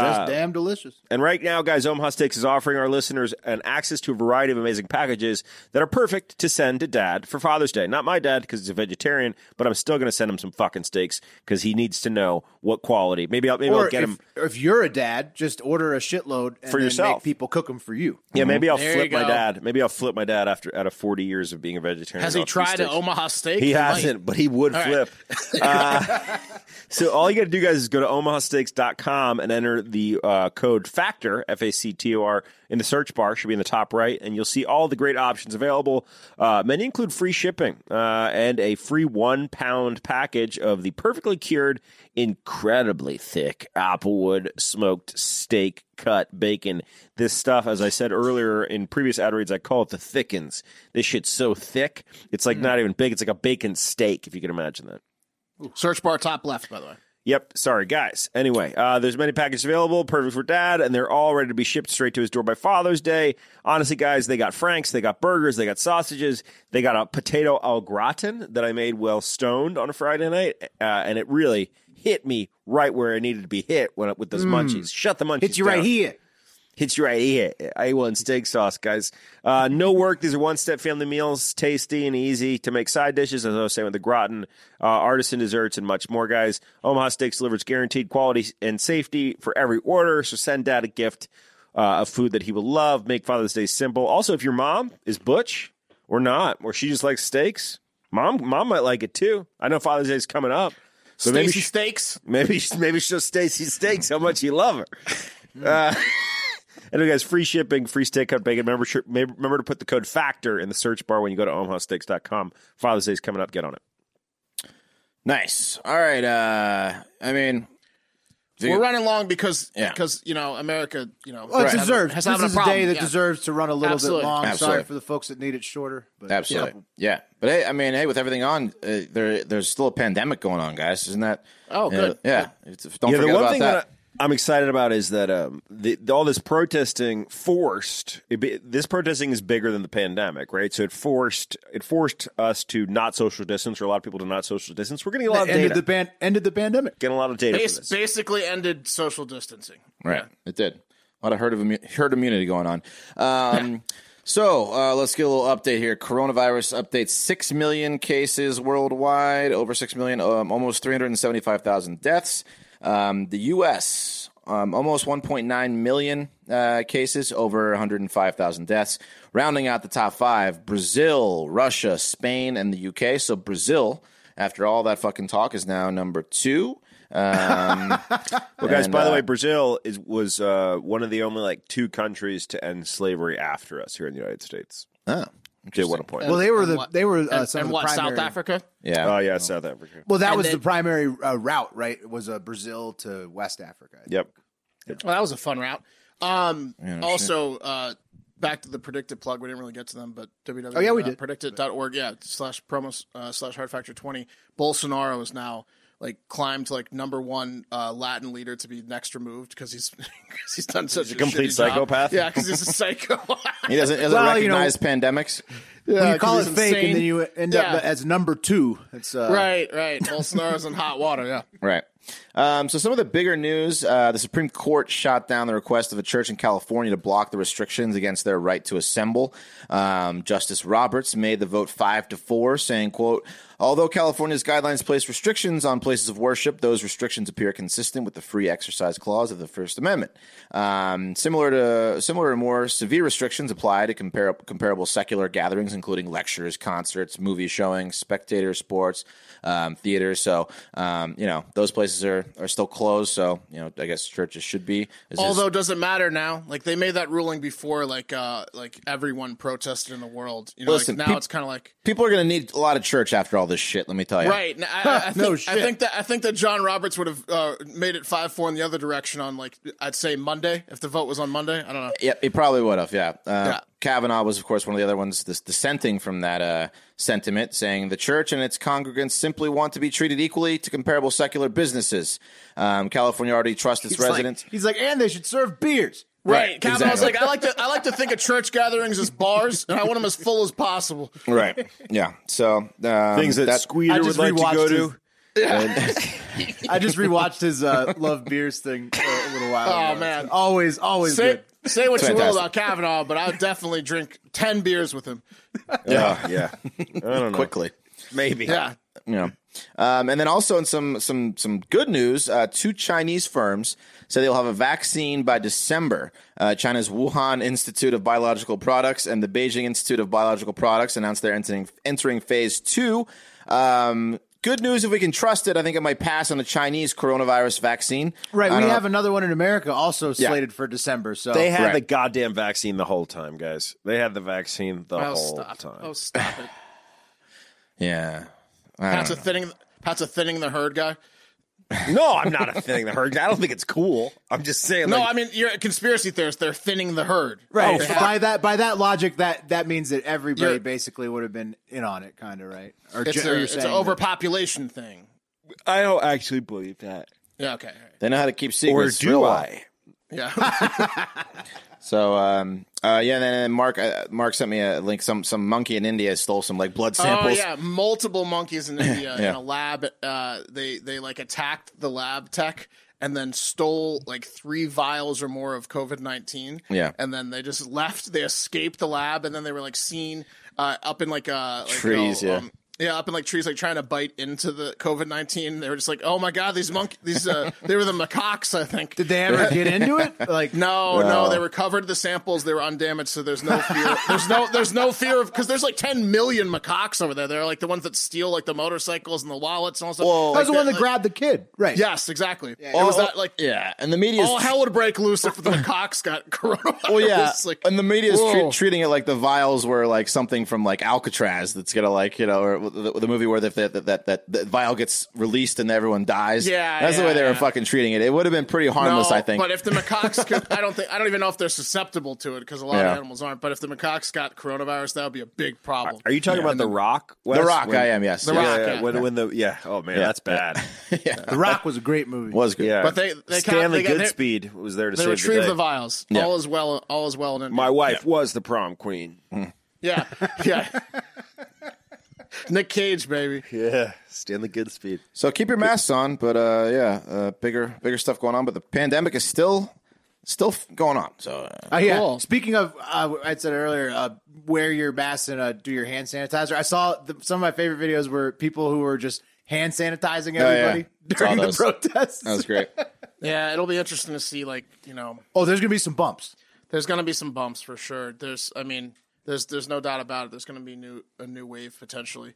Just
Uh,
damn delicious.
and right now, guys, Omaha Steaks is offering our listeners an access to a variety of amazing packages that are perfect to send to dad for Father's Day. Not my dad because he's a vegetarian, but I'm still going to send him some fucking steaks because he needs to know what quality. Maybe I'll maybe
Or
I'll get
if,
him.
if you're a dad, just order a shitload and
For yourself.
Make people cook them for you.
Yeah, maybe I'll
There
flip my dad. Maybe I'll flip my dad after out of 40 years of being a vegetarian.
Has he tried an. Omaha steak?
He
might.
hasn't, but he would
All right.
flip. Uh, so all you got to do, guys, is go to omahasteaks.com and enter the uh, code FACTOR, F A C T O R, in the search bar. Should be in the top right, and you'll see all the great options available. Uh, many include free shipping uh, and a free one pound package of the perfectly cured, incredibly thick Applewood smoked steak cut bacon. This stuff, as I said earlier in previous ad reads, I call it the thickens. This shit's so thick, it's like not even big. It's like a bacon steak, if you can imagine that.
Search bar top left, by the way.
Yep. Sorry, guys. Anyway, uh, there's many packages available, perfect for dad, and they're all ready to be shipped straight to his door by Father's Day. Honestly, guys, they got franks, they got burgers, they got sausages, they got a potato au gratin that I made well stoned on a Friday night, uh, and it really hit me right where I needed to be hit when with those munchies. Shut the munchies.
Hits you right here.
Hits you right here. A1 steak sauce, guys. Uh, no work. These are one step family meals, tasty and easy to make side dishes, as I was saying with the gratin, uh, artisan desserts, and much more, guys. Omaha Steaks delivers guaranteed quality and safety for every order. So send dad a gift uh, of food that he will love. Make Father's Day simple. Also, if your mom is butch or not, or she just likes steaks, mom mom might like it too. I know Father's Day is coming up. So maybe
Stacy
she-
Steaks.
Maybe maybe show Stacy Steaks how much you love her. Uh, anyway, guys, free shipping, free steak cut bacon. Remember, remember to put the code FACTOR in the search bar when you go to omahasteaks.com. Father's Day's coming up. Get on it.
Nice. All right. Uh, I mean,
We're running long because
Yeah.
because you know America, you know,
Well, it
has-
deserves.
has
This is
a
a day that
Yeah.
deserves to run a little
Absolutely.
bit long.
Absolutely.
Sorry for the folks that need it shorter. But
Absolutely. Yeah. But hey, I mean, hey, with everything on, uh, there there's still a pandemic going on, guys. Isn't that?
Oh,
yeah,
good.
Yeah. It's- Don't
yeah,
forget
the one
about
thing
that.
that, I, am excited about is that um, the, the- all this protesting forced it be, this protesting is bigger than the pandemic, right? So it forced it forced us to not social distance, or a lot of people to not social distance. We're getting a lot of
ended
data.
the ban- ended the pandemic.
getting a lot of data.
Bas- basically ended social distancing.
Right. It did. A lot of herd of immu- herd immunity going on. Um, so uh, let's get a little update here. Coronavirus update: six million cases worldwide, over six million, um, almost three hundred and seventy-five thousand deaths. Um, the U.S. Um, almost 1.9 million uh, cases, over 105,000 deaths. Rounding out the top five: Brazil, Russia, Spain, and the U.K. So Brazil, after all that fucking talk, is now number two. Um,
Well, guys,
And,
by the
uh,
way, Brazil is was uh, one of the only like two countries to end slavery after us here in the United States.
oh,
Did want to point.
Well, they were
And
the
what-
they were uh,
and,
some
and
of the
what
primary.
South Africa?
yeah.
oh yeah, South Africa.
Well, that
And
was
then-
the primary uh, route, right? It was uh, Brazil to West Africa.
Yep.
Well, that was a fun route. Um,
Yeah, no
also, uh, back to the PredictIt plug. We didn't really get to them, but www.
Oh, yeah, we did.
PredictIt.org. Yeah, slash promos uh, slash hard factor 20. Bolsonaro is now like climbed to like number one uh, Latin leader to be next removed because he's because he's done such
a complete
shitty job.
psychopath?
Yeah, because he's a psycho.
He doesn't, doesn't
Well, you know-
recognize pandemics.
when you call it fake
insane.
and then you end
Yeah.
up as number two, it's uh,
right, right. Bolsonaro's in hot water. Yeah.
Right. Um, so some of the bigger news: uh, the Supreme Court shot down the request of a church in California to block the restrictions against their right to assemble. Um, Justice Roberts made the vote five to four, saying, "quote Although California's guidelines place restrictions on places of worship, those restrictions appear consistent with the free exercise clause of the First Amendment. Um, similar to similar to more severe restrictions apply to compar- comparable secular gatherings, including lectures, concerts, movie showings, spectator sports, um, theaters. So um, you know those places are are still closed. So you know I guess churches should be. This is-
Although doesn't matter now? Like they made that ruling before, like uh, like everyone protested in the world. You know,
Listen,
like now
peop-
it's kind of like
people are going to need a lot of church after all this shit. Let me tell you.
right. I, I, think,
No
I think that I think that John Roberts would have uh, made it five four in the other direction on like I'd say Monday if the vote was on Monday. I don't know.
Yeah, he probably would have. Yeah. Uh,
Yeah.
Kavanaugh was, of course, one of the other ones dis- dissenting from that uh, sentiment, saying the church and its congregants simply want to be treated equally to comparable secular businesses. Um, California already trusts its
He's like-
residents.
he's like, and they should serve beers.
Right.
Right,
Kavanaugh's
exactly.
like I like to I like to think of church gatherings as bars, and I want them as full as possible.
right. Yeah. So um,
Things that,
that
I
Squeeder would like to go
his-
to.
I just rewatched his uh, love beers thing uh, a little while
Oh,
ago.
man.
It's always always
Say,
good.
say what you will about Kavanaugh, but I would definitely drink ten beers with him.
Yeah, yeah. I don't know.
quickly.
Maybe.
Yeah.
you know. Um, and then also in some some some good news, uh, two Chinese firms say they'll have a vaccine by December. Uh, China's Wuhan Institute of Biological Products and the Beijing Institute of Biological Products announced they're entering entering phase two. Um, good news if we can trust it. I think it might pass on the Chinese coronavirus vaccine.
Right, we
don't
have another one in America also slated for December. So
They had
Right.
the goddamn vaccine the whole time, guys. They had the vaccine the
Oh
whole
stop!
time.
Oh stop it!
yeah. I
Pat's a thinning. Pat's a thinning the herd guy.
No, I'm not a thing. The herd. I don't think it's cool. I'm just saying.
No,
like,
I mean you're a conspiracy theorist. They're thinning the herd.
right
Oh,
by that by that logic, that that means that everybody
You're-
basically would have been in on it, kind of right? Or,
It's,
ju-
a,
or you're
it's
saying
an
that-
overpopulation thing.
I don't actually believe that.
Yeah. Okay. all right.
They know how to keep
Or
secrets.
do
real well.
I?
Yeah.
So, um, uh, yeah, and then Mark, uh, Mark sent me a link. Some some monkey in India stole some like blood samples.
oh
samples.
yeah, multiple monkeys in India in a lab. Uh, they they like attacked the lab tech and then stole like three vials or more of COVID nineteen.
Yeah.
and then they just left. They escaped the lab, and then they were like seen uh, up in like uh like,
Trees,
uh,
yeah.
um, yeah, up in like trees, like trying to bite into the COVID nineteen. They were just like, "Oh my god, these monkeys! These uh, they were the macaques, I think."
Did they ever get into it? Like
No,
No.
no, they recovered the samples. They were undamaged, so there's no fear. there's no, there's no fear of because there's like 10 million macaques over there. They're like the ones that steal like the motorcycles and the wallets and all stuff.
Well,
that was the one that
like-
grabbed the kid, right?
Yes, exactly. It
All-
was that like
yeah, and the media
all hell would break loose if the macaques got coronavirus.
Well, yeah,
Like,
and the media is
whoa.
treat, treating it like the vials were like something from like Alcatraz that's gonna like you know or the, the movie where the, that that that the vial gets released and everyone dies.
Yeah,
that's the way they were fucking treating it. It would have been pretty harmless,
No,
I think.
But if the macaques could, I don't think I don't even know if they're susceptible to it because a lot
Yeah.
of animals aren't. But if the macaques got coronavirus, that would be a big problem.
Are you talking about The Rock? Wes?
the Rock,
When-
I am. Yes,
The
Yeah.
Rock,
Yeah,
yeah.
when, when the yeah. Oh man,
Yeah.
that's bad.
The Rock was a great movie.
was good.
Yeah,
But they- they ca-
Stanley
they got- they-
Goodspeed was there to
They
save the
retrieve
day.
the, vials.
Yeah.
All is well. All is well. And
My wife was the prom queen.
Yeah, yeah. Nick Cage, baby.
Yeah, Stanley Goodspeed.
So keep your masks on, but uh, yeah, uh, bigger bigger stuff going on. But the pandemic is still still f- going on. So uh,
Oh yeah.
Cool.
Speaking of, uh, I said earlier, uh, wear your mask and uh, do your hand sanitizer. I saw the, some of my favorite videos were people who were just hand sanitizing
Oh, yeah.
everybody during the
those.
protests.
that was great.
Yeah, it'll be interesting to see. Like you know,
oh, there's gonna be some bumps.
there's going to be some bumps for sure. There's, I mean, there's there's no doubt about it. There's going to be new a new wave potentially.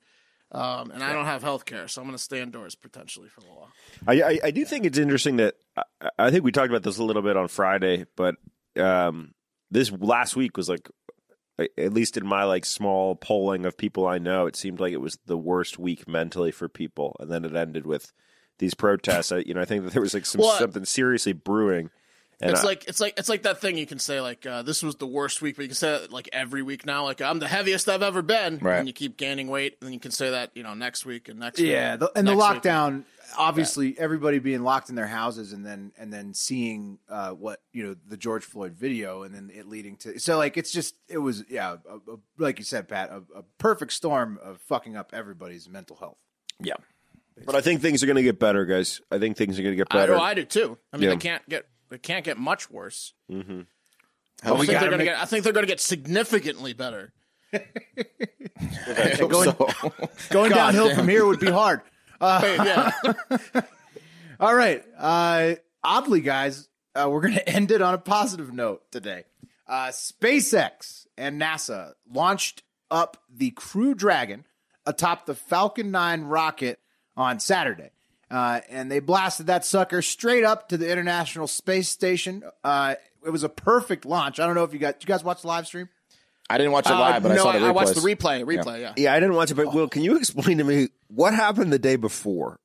Um, and I don't have health care, so I'm going to stay indoors potentially for a while.
I, I, I do think it's interesting that I, I think we talked about this a little bit on Friday, but um, this last week was like, at least in my like small polling of people I know, it seemed like it was the worst week mentally for people, and then it ended with these protests. I, you know, I think that there was like some
Well,
something seriously brewing. And
it's
I-
like it's like it's like that thing you can say like uh, this was the worst week, but you can say that like every week now. Like I'm the heaviest I've ever been,
Right.
and you keep gaining weight, and then you can say that you know next week and next
Yeah,
week,
the, and the
next week.
lockdown. Obviously, everybody being locked in their houses, and then and then seeing uh, what you know the George Floyd video, and then it leading to so like it's just it was yeah, a, a, like you said, Pat, a, a perfect storm of fucking up everybody's mental health.
Yeah.
but I think things are going to get better, guys. I think things are going to get better.
I,
better.
oh, I do too. I mean,
Yeah.
they can't get they can't get much worse.
Mm-hmm.
I, think they're gonna
make-
get. I think they're going to get significantly better.
going going downhill from here would be hard.
yeah,
All right. Uh, oddly, guys, uh, we're going to end it on a positive note today. Uh, SpaceX and NASA launched up the Crew Dragon atop the Falcon 9 rocket on Saturday. Uh, and they blasted that sucker straight up to the International Space Station. Uh, it was a perfect launch. I don't know if you guys, did you guys watch the live stream?
I didn't watch it live, but
Uh, no,
I saw the replays.
watched the replay. Replay, yeah.
yeah, I didn't watch it, but Will, can you explain to me what happened the day before?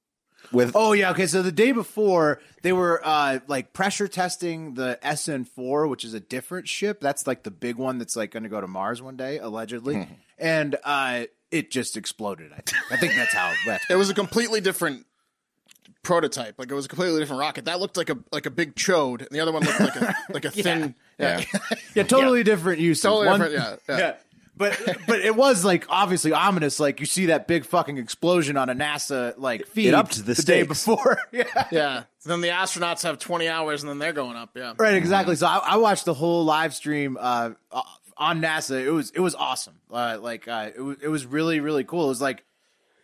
With
Oh yeah, okay. So the day before, they were uh, like pressure testing the SN4, which is a different ship. That's like the big one that's like going to go to Mars one day, allegedly. and uh, it just exploded. I think. I think that's how. That's
It was a completely different prototype. Like it was a completely different rocket. That looked like a like a big chode, and the other one looked like a like a thin. Yeah,
yeah, totally different use.
totally different. Yeah, yeah.
But but it was like obviously ominous. Like you see that big fucking explosion on a NASA like feed
up to the
day before. yeah.
yeah. Then the astronauts have 20 hours, and then they're going up. Yeah.
Right, exactly. So I, I watched the whole live stream uh, uh, on NASA. It was it was awesome. Uh, like uh, it was it was really really cool. It was like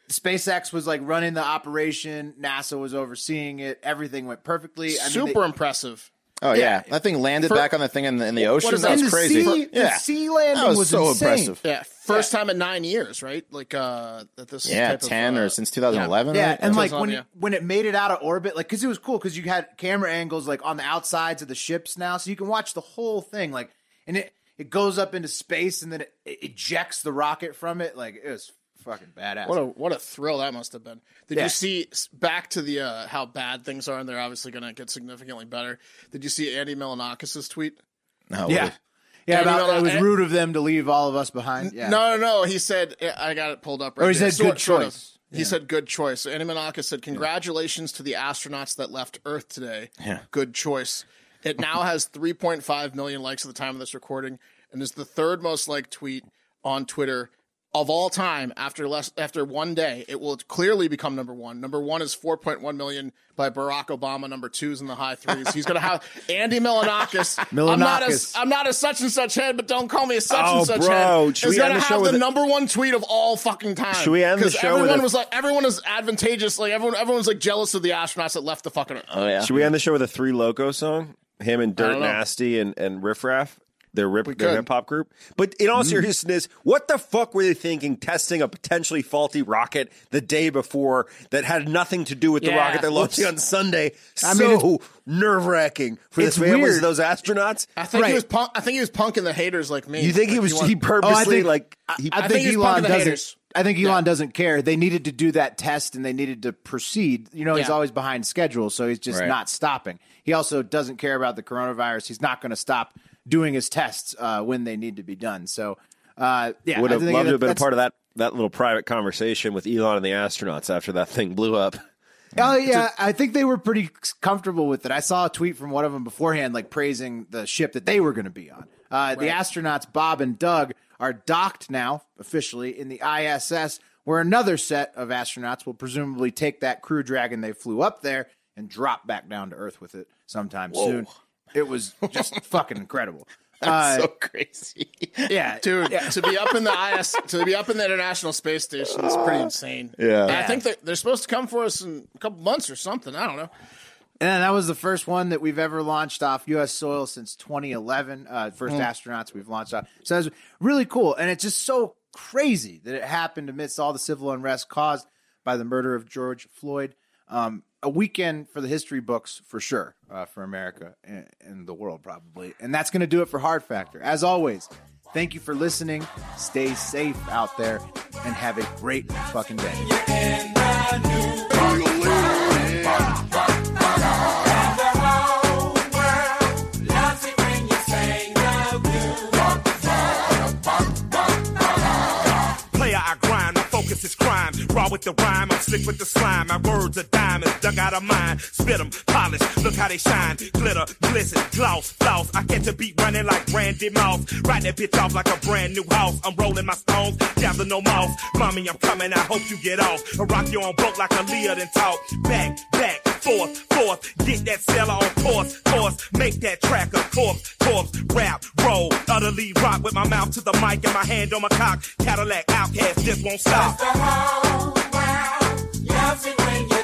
SpaceX was like running the operation. NASA was overseeing it. Everything went perfectly. I mean,
Super
they-
impressive.
Oh yeah. that thing landed
For-
back on the thing in the, in the ocean.
is
that
that?
was
And the
crazy.
sea- the
yeah,
sea landing
that was,
was
so
insane.
impressive.
Yeah. First time in nine years, right? Like uh, that this
Yeah,
type of,
ten
uh,
or since 2011.
Yeah,
right?
and like when
yeah.
when it made it out of orbit, like because it was cool because you had camera angles like on the outsides of the ships now, so you can watch the whole thing. Like, and it it goes up into space and then it, it ejects the rocket from it. Like it was fucking badass.
What a what a thrill that must have been. Did
Yeah.
you see back to the uh, how bad things are, and they're obviously going to get significantly better? Did you see Andy Milonakis' tweet?
No,
yeah,
what-
yeah.
And
About,
know,
it was rude of them to leave all of us behind. Yeah.
No, no, no. He said I got it pulled up. Right
Or he
here.
said, "Good
Sort- sort of.
choice."
He said good choice. So Andy Milonakis said congratulations to the astronauts that left Earth today.
Yeah.
Good choice. It now has 3.5 million likes at the time of this recording, and is the third most liked tweet on Twitter of all time after less after one day. It will clearly become number one. Number one is 4.1 million by Barack Obama. Number two is in the high threes. He's going to have Andy Milonakis. I'm not a
Milonakis.
I'm not a such and such head, but don't call me a such
Oh,
and such
bro.
head.
Should
Is
we
going
end
to
the show
have
with
the number one tweet of all fucking time.
Should we end the
'Cause
show with
everyone
a-
was like everyone is advantageous. Like everyone everyone's like jealous of the astronauts that left the fucking.
Oh yeah.
Should we end the show with a Three Loco song? Him and Dirt. Nasty and, and Riff Raff? Their, rip, their hip hop group. But in all mm-hmm. seriousness, what the fuck were they thinking testing a potentially faulty rocket the day before that had nothing to do with the
Yeah.
rocket they launched on Sunday?
I mean,
so nerve wracking for the
it's
families
weird.
of those astronauts.
I think
Right.
he was punk, I think he was punking the haters like me.
You think he
Like,
was
want-
he purposely oh,
think-
like
I-
he,
I
I
think
think he
Elon
punking the
doesn't.
haters.
I think Elon doesn't care. They needed to do that test and they needed to proceed. You know, he's
Yeah.
always behind schedule, so he's just
Right.
not stopping. He also doesn't care about the coronavirus. He's not going to stop doing his tests uh, when they need to be done. So, uh, yeah,
Would
I
have
think
loved to have been a part of that that little private conversation with Elon and the astronauts after that thing blew up.
Oh yeah, I think they were pretty comfortable with it. I saw a tweet from one of them beforehand, like praising the ship that they were going to be on. Uh, The astronauts Bob and Doug are docked now officially in the ISS, where another set of astronauts will presumably take that Crew Dragon they flew up there and drop back down to Earth with it sometime soon. It was just fucking incredible. Uh,
so crazy.
yeah,
Dude, to be up in the IS, to be up in the International Space Station is pretty insane.
Yeah.
And I think they're, they're supposed to come for us in a couple months or something. I don't know.
And that was the first one that we've ever launched off U.S. soil since 2011. Uh, first astronauts we've launched off. So that's really cool. And it's just so crazy that it happened amidst all the civil unrest caused by the murder of George Floyd. Um, a weekend for the history books for sure, uh, for America and, and the world probably. And that's going to do it for Hard Factor. As always, thank you for listening. Stay safe out there and have a great fucking day.
Raw with the rhyme, I'm slick with the slime. My words are diamonds, dug out of mine. Spit them, polish, look how they shine. Glitter, glisten, gloss, floss. I catch a beat running like Randy Moss. Ride that bitch off like a brand new house. I'm rolling my stones, gather no mouse. Mommy, I'm coming, I hope you get off. I rock you on boat like a Leah and talk. Back, back, forth, forth. Get that seller on course, course. Make that track a corpse, corpse, rap, roll, utterly rock with my mouth to the mic and my hand on my cock. Cadillac outcast, this won't stop. Mr. Howell, loves it when you